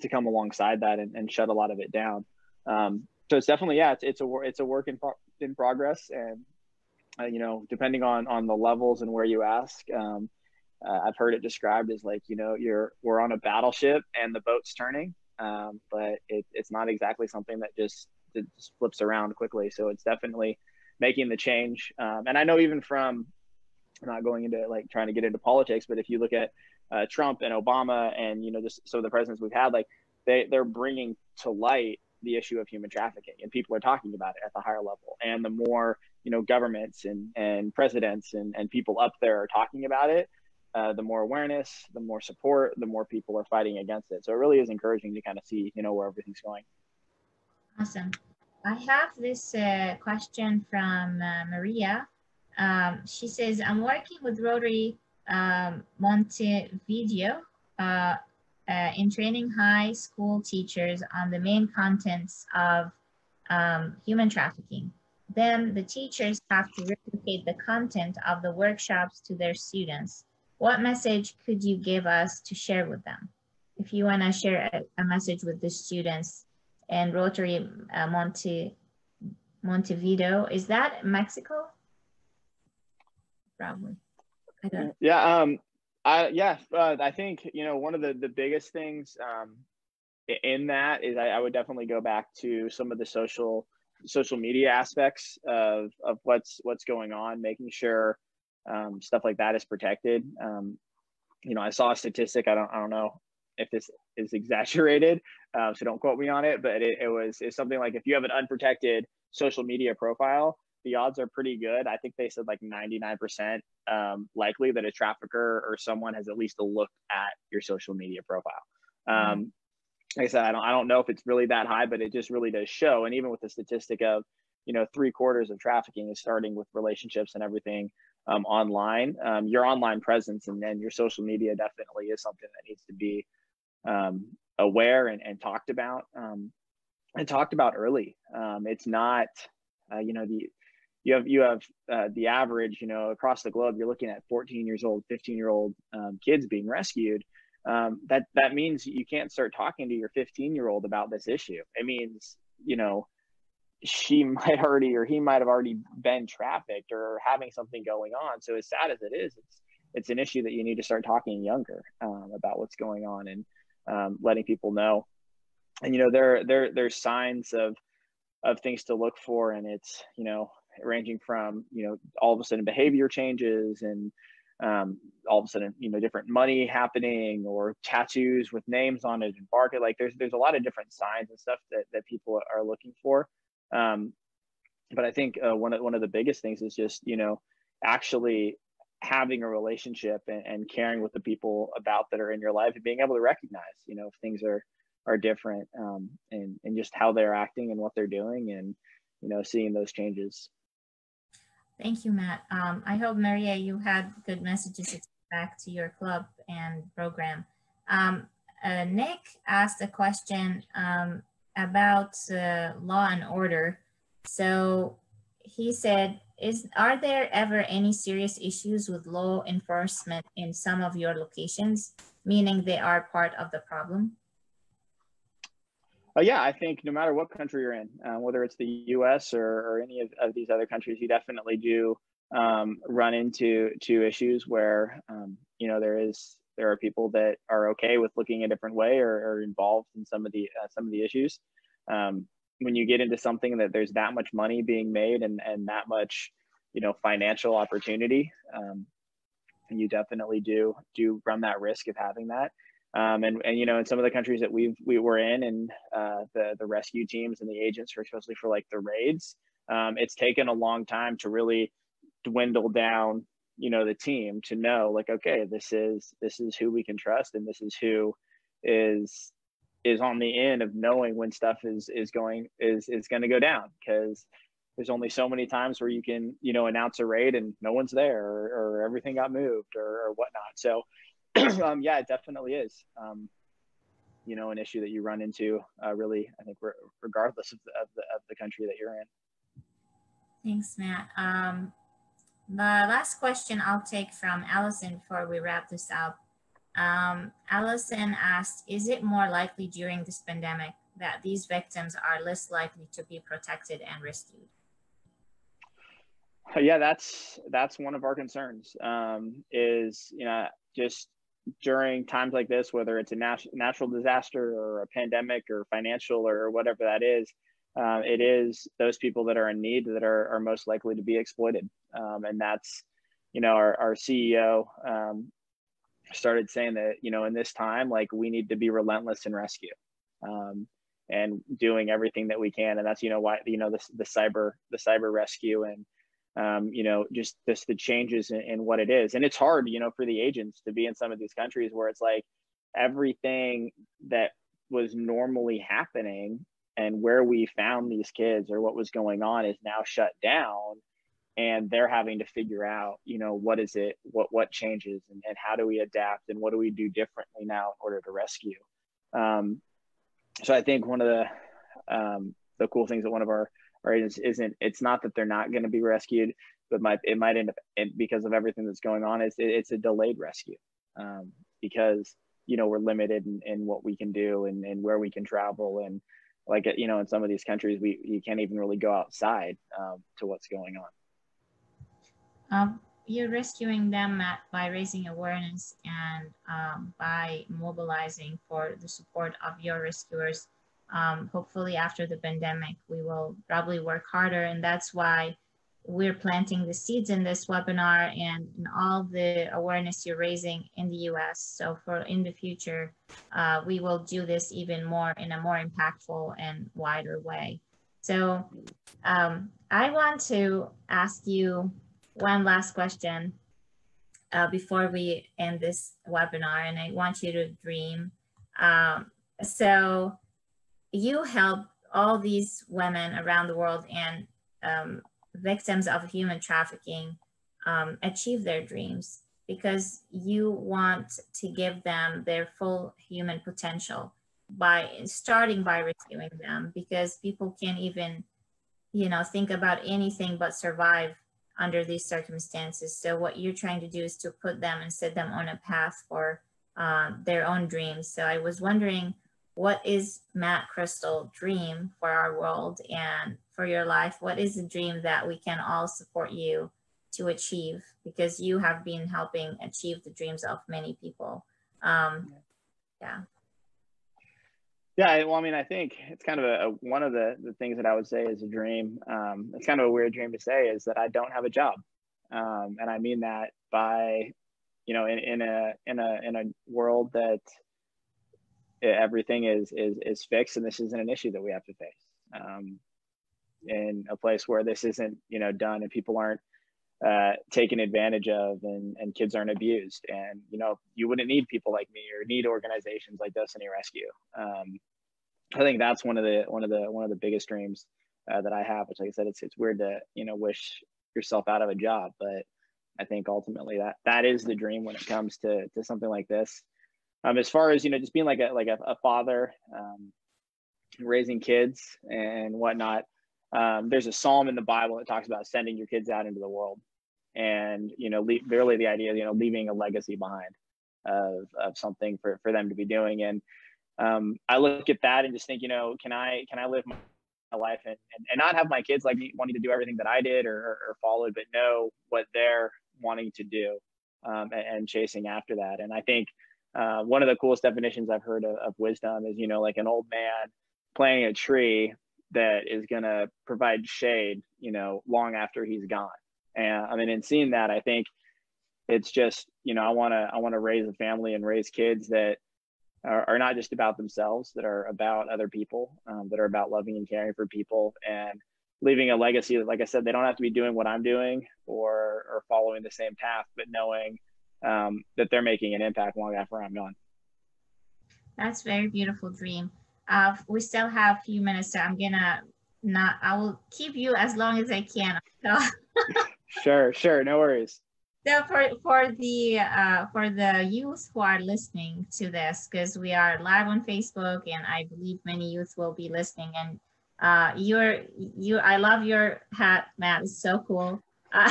to come alongside that and, and shut a lot of it down. Um, so it's definitely yeah it's, it's a it's a work in, pro- in progress. And uh, you know depending on on the levels and where you ask um, uh, I've heard it described as like you know you're we're on a battleship and the boat's turning, um, but it, it's not exactly something that just, just flips around quickly. So it's definitely making the change. Um, and I know even from not going into like trying to get into politics, but if you look at uh, Trump and Obama and you know just some of the presidents we've had, like they they're bringing to light the issue of human trafficking and people are talking about it at the higher level and the more you know governments and and presidents and, and people up there are talking about it uh, the more awareness, the more support, the more people are fighting against it. So it really is encouraging to kind of see, you know, where everything's going. Awesome. I have this uh, question from uh, Maria. Um, she says, I'm working with Rotary um, Montevideo uh, uh, in training high school teachers on the main contents of um, human trafficking. Then the teachers have to replicate the content of the workshops to their students what message could you give us to share with them? If you want to share a, a, message with the students and Rotary uh, Monte, Montevideo, is that Mexico? Probably. I don't Yeah, um, I, yeah, uh, I think, you know, one of the, the biggest things um, in that is I, I would definitely go back to some of the social social media aspects of, of what's what's going on, making sure um, stuff like that is protected. Um, you know, I saw a statistic. I don't, I don't know if this is exaggerated, uh, so don't quote me on it. But it, it was it's something like if you have an unprotected social media profile, the odds are pretty good. I think they said like 99% um, likely that a trafficker or someone has at least a looked at your social media profile. Um, like I said, I don't, I don't know if it's really that high, but it just really does show. And even with the statistic of, you know, three quarters of trafficking is starting with relationships and everything um, online, um, your online presence and then your social media definitely is something that needs to be um, aware and, and talked about um, and talked about early. Um, it's not, uh, you know, the you have you have uh, the average, you know, across the globe, you're looking at 14 years old, 15 year old um, kids being rescued. That that means you can't start talking to your 15 year old about this issue. It means you know she might already or he might have already been trafficked or having something going on. So as sad as it is, it's it's an issue that you need to start talking younger um, about what's going on and um, letting people know. And you know there there there's signs of of things to look for, and it's you know ranging from you know all of a sudden behavior changes and um, all of a sudden you know different money happening or tattoos with names on it and bark it like there's there's a lot of different signs and stuff that, that people are looking for um, but I think uh, one of one of the biggest things is just you know actually having a relationship and, and, caring with the people about that are in your life and being able to recognize you know if things are are different um, and and just how they're acting and what they're doing and you know seeing those changes. Thank you, Matt. Um, I hope Maria, you had good messages back to your club and program. Um, uh, Nick asked a question um, about uh, law and order. So he said, is are there ever any serious issues with law enforcement in some of your locations, meaning they are part of the problem? Uh, yeah, I think no matter what country you're in, uh, whether it's the U.S. or, or any of, of, these other countries, you definitely do um, run into to issues where um, you know there is there are people that are okay with looking a different way or, or involved in some of the uh, some of the issues. Um, when you get into something that there's that much money being made and and that much, you know, financial opportunity, um, you definitely do do run that risk of having that. Um, and, and, you know, in some of the countries that we've, we were in and uh, the, the rescue teams and the agents, for, especially for like the raids, um, it's taken a long time to really dwindle down, you know, the team to know like, okay, this is, this is who we can trust. And this is who is, is on the end of knowing when stuff is, is going, is, is going to go down. Cause there's only so many times where you can, you know, announce a raid and no one's there or, or everything got moved or, or whatnot. So, um, yeah, it definitely is. Um, you know, an issue that you run into, uh, really, I think, re- regardless of the, of the, of the country that you're in. Thanks, Matt. Um, the last question I'll take from Allison before we wrap this up. Um, Allison asked, is it more likely during this pandemic that these victims are less likely to be protected and rescued? Yeah, that's that's one of our concerns. Um, is you know just during times like this, whether it's a nat- natural disaster or a pandemic or financial or whatever that is, uh, it is those people that are in need that are, are most likely to be exploited. Um, and that's, you know, our, our CEO um, started saying that, you know, in this time, like we need to be relentless in rescue um, and doing everything that we can. And that's, you know, why, you know, the, the cyber, the cyber rescue and, um, you know, just just the changes in, in, what it is. And it's hard, you know, for the agents to be in some of these countries where it's like everything that was normally happening and where we found these kids or what was going on is now shut down and they're having to figure out you know what is it what what changes and, and how do we adapt and what do we do differently now in order to rescue um, so i think one of the um, the cool things that one of our It's, isn't it's not that they're not going to be rescued, but might it might end up because of everything that's going on. It's it's a delayed rescue um, because you know we're limited in, in what we can do and, and where we can travel and like you know in some of these countries we you can't even really go outside um, to what's going on. Um, you're rescuing them by raising awareness and um, by mobilizing for the support of your rescuers um, hopefully after the pandemic, we will probably work harder. And that's why we're planting the seeds in this webinar and in all the awareness you're raising in the US. So for in the future, uh, we will do this even more in a more impactful and wider way. So um, I want to ask you one last question uh, before we end this webinar, and I want you to dream. Um, so you help all these women around the world and um, victims of human trafficking um, achieve their dreams because you want to give them their full human potential by starting by rescuing them because people can't even you know think about anything but survive under these circumstances. So what you're trying to do is to put them and set them on a path for uh, their own dreams. So i was wondering what is Matt Christl dream for our world and for your life? What is the dream that we can all support you to achieve? Because you have been helping achieve the dreams of many people. Um, yeah. Yeah, well, I mean, I think it's kind of a, a, one of the, the things that I would say is a dream. Um, it's kind of a weird dream to say is that I don't have a job, um, and I mean that by, you know, in, in a in a in a world that everything is is is fixed and this isn't an issue that we have to face. Um, in a place where this isn't you know done and people aren't uh, taken advantage of and, and kids aren't abused. And you know you wouldn't need people like me or need organizations like destiny rescue. Um, i think that's one of the one of the one of the biggest dreams uh, that i have which like i said it's, it's weird to you know wish yourself out of a job but i think ultimately that that is the dream when it comes to to something like this um, as far as you know, just being like a like a, a father, um, raising kids and whatnot. Um, there's a psalm in the Bible that talks about sending your kids out into the world, and you know, le- really the idea, you know, leaving a legacy behind of of something for for them to be doing. And um, I look at that and just think, you know, can I can I live my life and, and, and not have my kids like wanting to do everything that I did or, or, or followed, but know what they're wanting to do um, and, and, chasing after that. And I think uh, one of the coolest definitions I've heard of, of, wisdom is, you know, like an old man planting a tree that is going to provide shade, you know, long after he's gone. And I mean, in seeing that, I think it's just, you know, I want to, I want to raise a family and raise kids that are, are not just about themselves, that are about other people, um, that are about loving and caring for people and leaving a legacy that, like I said, they don't have to be doing what I'm doing or or following the same path, but knowing um, that they're making an impact long after I'm gone. That's very beautiful dream. Uh, we still have a few minutes, so I'm gonna not. I will keep you as long as I can. sure, sure, no worries. So for for the uh, for the youth who are listening to this, because we are live on Facebook, and I believe many youth will be listening. And uh, you're you, I love your hat, Matt. It's so cool. Uh,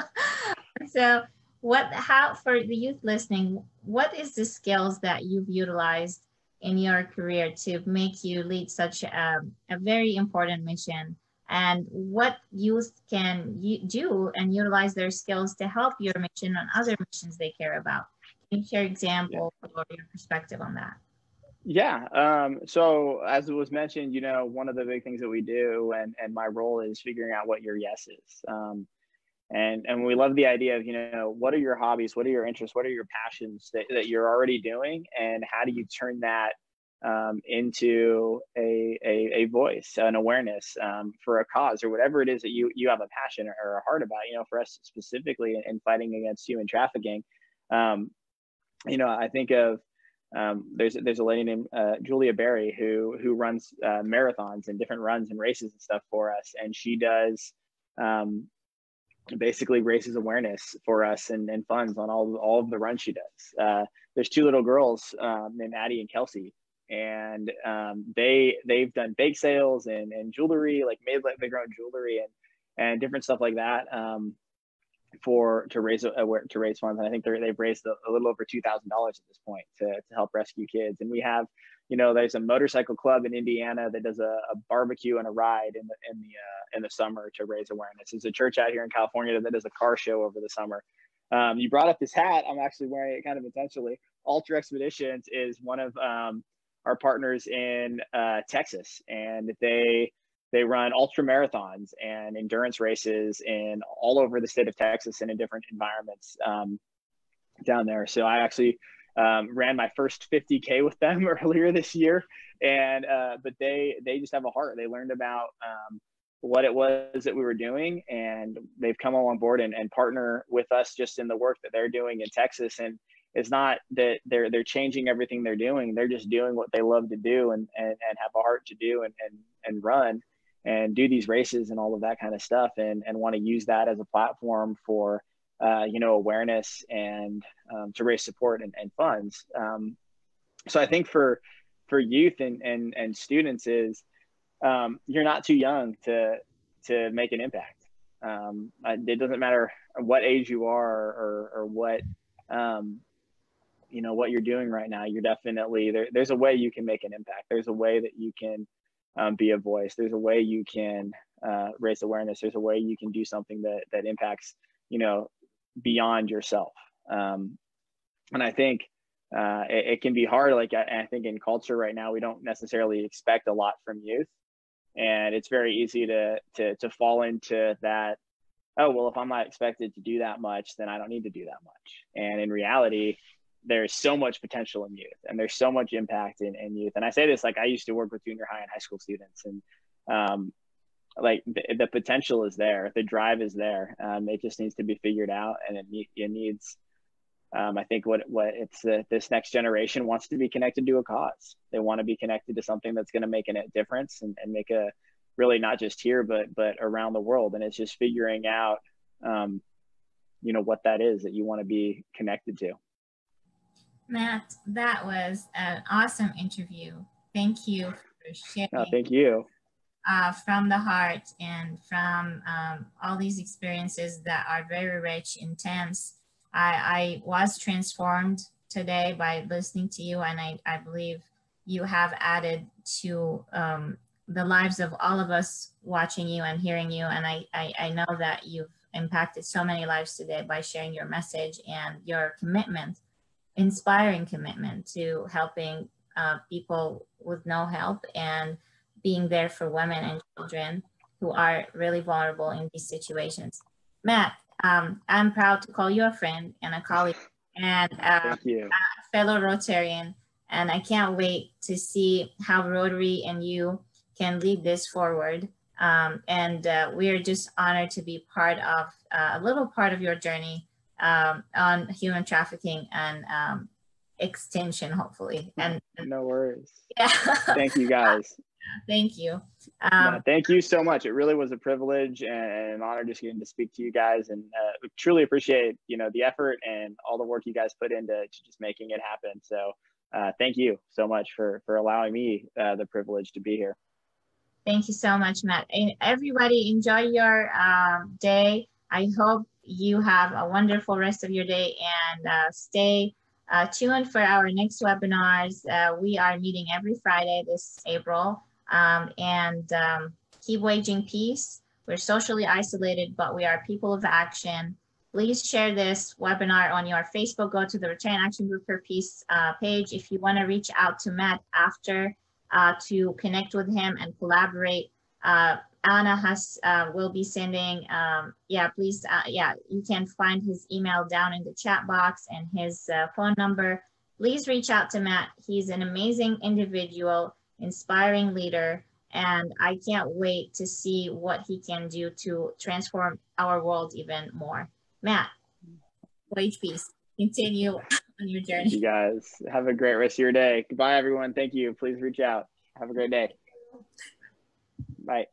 so what how for the youth listening what is the skills that you've utilized in your career to make you lead such a, a very important mission? And what youth can do and utilize their skills to help your mission on other missions they care about? Can you share example yeah. or your perspective on that? Yeah um, so as it was mentioned you know one of the big things that we do and, and my role is figuring out what your yes is. Um, and and we love the idea of you know what are your hobbies? What are your interests? What are your passions that, that you're already doing? And how do you turn that um, into a, a, a voice an awareness um, for a cause or whatever it is that you you have a passion or, or a heart about you know for us specifically in, in fighting against human trafficking um, you know i think of um, there's there's a lady named uh, Julia Berry who who runs uh, marathons and different runs and races and stuff for us, and she does um, basically raises awareness for us and, and funds on all, all of the runs she does. Uh, there's two little girls um, named Addie and Kelsey, and um, they they've done bake sales and, and jewelry, like made like their own jewelry and and different stuff like that um, for to raise to raise funds. And I think they've raised a, a, little over two thousand dollars at this point to to help rescue kids. And we have you know, there's a motorcycle club in Indiana that does a, a barbecue and a ride in the in the uh, in the summer to raise awareness. There's a church out here in California that does a car show over the summer. Um, you brought up this hat. I'm actually wearing it kind of intentionally. Ultra Expeditions is one of um, our partners in uh, Texas, and they they run ultra marathons and endurance races in all over the state of Texas and in different environments um, down there. So I actually um, ran my first 50k with them earlier this year, and uh, but they they just have a heart. They learned about um, what it was that we were doing, and they've come on board and, and partner with us just in the work that they're doing in Texas. And it's not that they're they're changing everything they're doing; they're just doing what they love to do and and, and have a heart to do and and and run and do these races and all of that kind of stuff and and want to use that as a platform for uh, you know, awareness and um, to raise support and, and funds. Um, so I think for for youth and and, and students is um, you're not too young to to make an impact. Um, it doesn't matter what age you are or, or what um, you know what you're doing right now. You're definitely there. There's a way you can make an impact. There's a way that you can um, be a voice. There's a way you can uh, raise awareness. There's a way you can do something that that impacts you know beyond yourself. Um, and I think uh, it, it, can be hard. Like I, I, think in culture right now, we don't necessarily expect a lot from youth, and it's very easy to to to fall into that. Oh well, if I'm not expected to do that much, then I don't need to do that much. And in reality, there's so much potential in youth, and there's so much impact in, in youth. And I say this like I used to work with junior high and high school students, and um, like the, the, potential is there the drive is there um, it just needs to be figured out and it, it needs um, i think what what it's uh, this next generation wants to be connected to a cause. They want to be connected to something that's going to make a difference and, and make a really not just here but but around the world. And it's just figuring out um, you know what that is that you want to be connected to. Matt that was an awesome interview. Thank you for sharing no, thank you uh, from the heart and from um, all these experiences that are very rich, intense. I, I was transformed today by listening to you, and I, I believe you have added to um, the lives of all of us watching you and hearing you. And I, I, I know that you've impacted so many lives today by sharing your message and your commitment, inspiring commitment to helping uh, people with no help and being there for women and children who are really vulnerable in these situations. Matt, um, I'm proud to call you a friend and a colleague and a, a fellow Rotarian. And I can't wait to see how Rotary and you can lead this forward. Um, and uh, we are just honored to be part of uh, a little part of your journey um, on human trafficking and um, extinction, hopefully. And no worries. Yeah. Thank you guys. Thank you. Um, thank you so much. It really was a privilege and an honor just getting to speak to you guys, and uh, truly appreciate you know the effort and all the work you guys put into just making it happen. So uh, thank you so much for for allowing me uh, the privilege to be here. Thank you so much, Matt. And everybody, enjoy your um, day. I hope you have a wonderful rest of your day and uh, stay uh, tuned for our next webinars. Uh, we are meeting every Friday this April um, and um, keep waging peace. We're socially isolated, but we are people of action. Please share this webinar on your Facebook. Go to the Rotarian Action Group for Peace uh, page. If you want to reach out to Matt after uh, to connect with him and collaborate, uh, Anna has uh, will be sending. Um, yeah, please. Uh, yeah, you can find his email down in the chat box and his uh, phone number. Please reach out to Matt. He's an amazing individual, inspiring leader, and I can't wait to see what he can do to transform our world even more. Matt, wage peace. Continue on your journey. You guys have a great rest of your day. Goodbye, everyone. Thank you. Please reach out. Have a great day. Bye.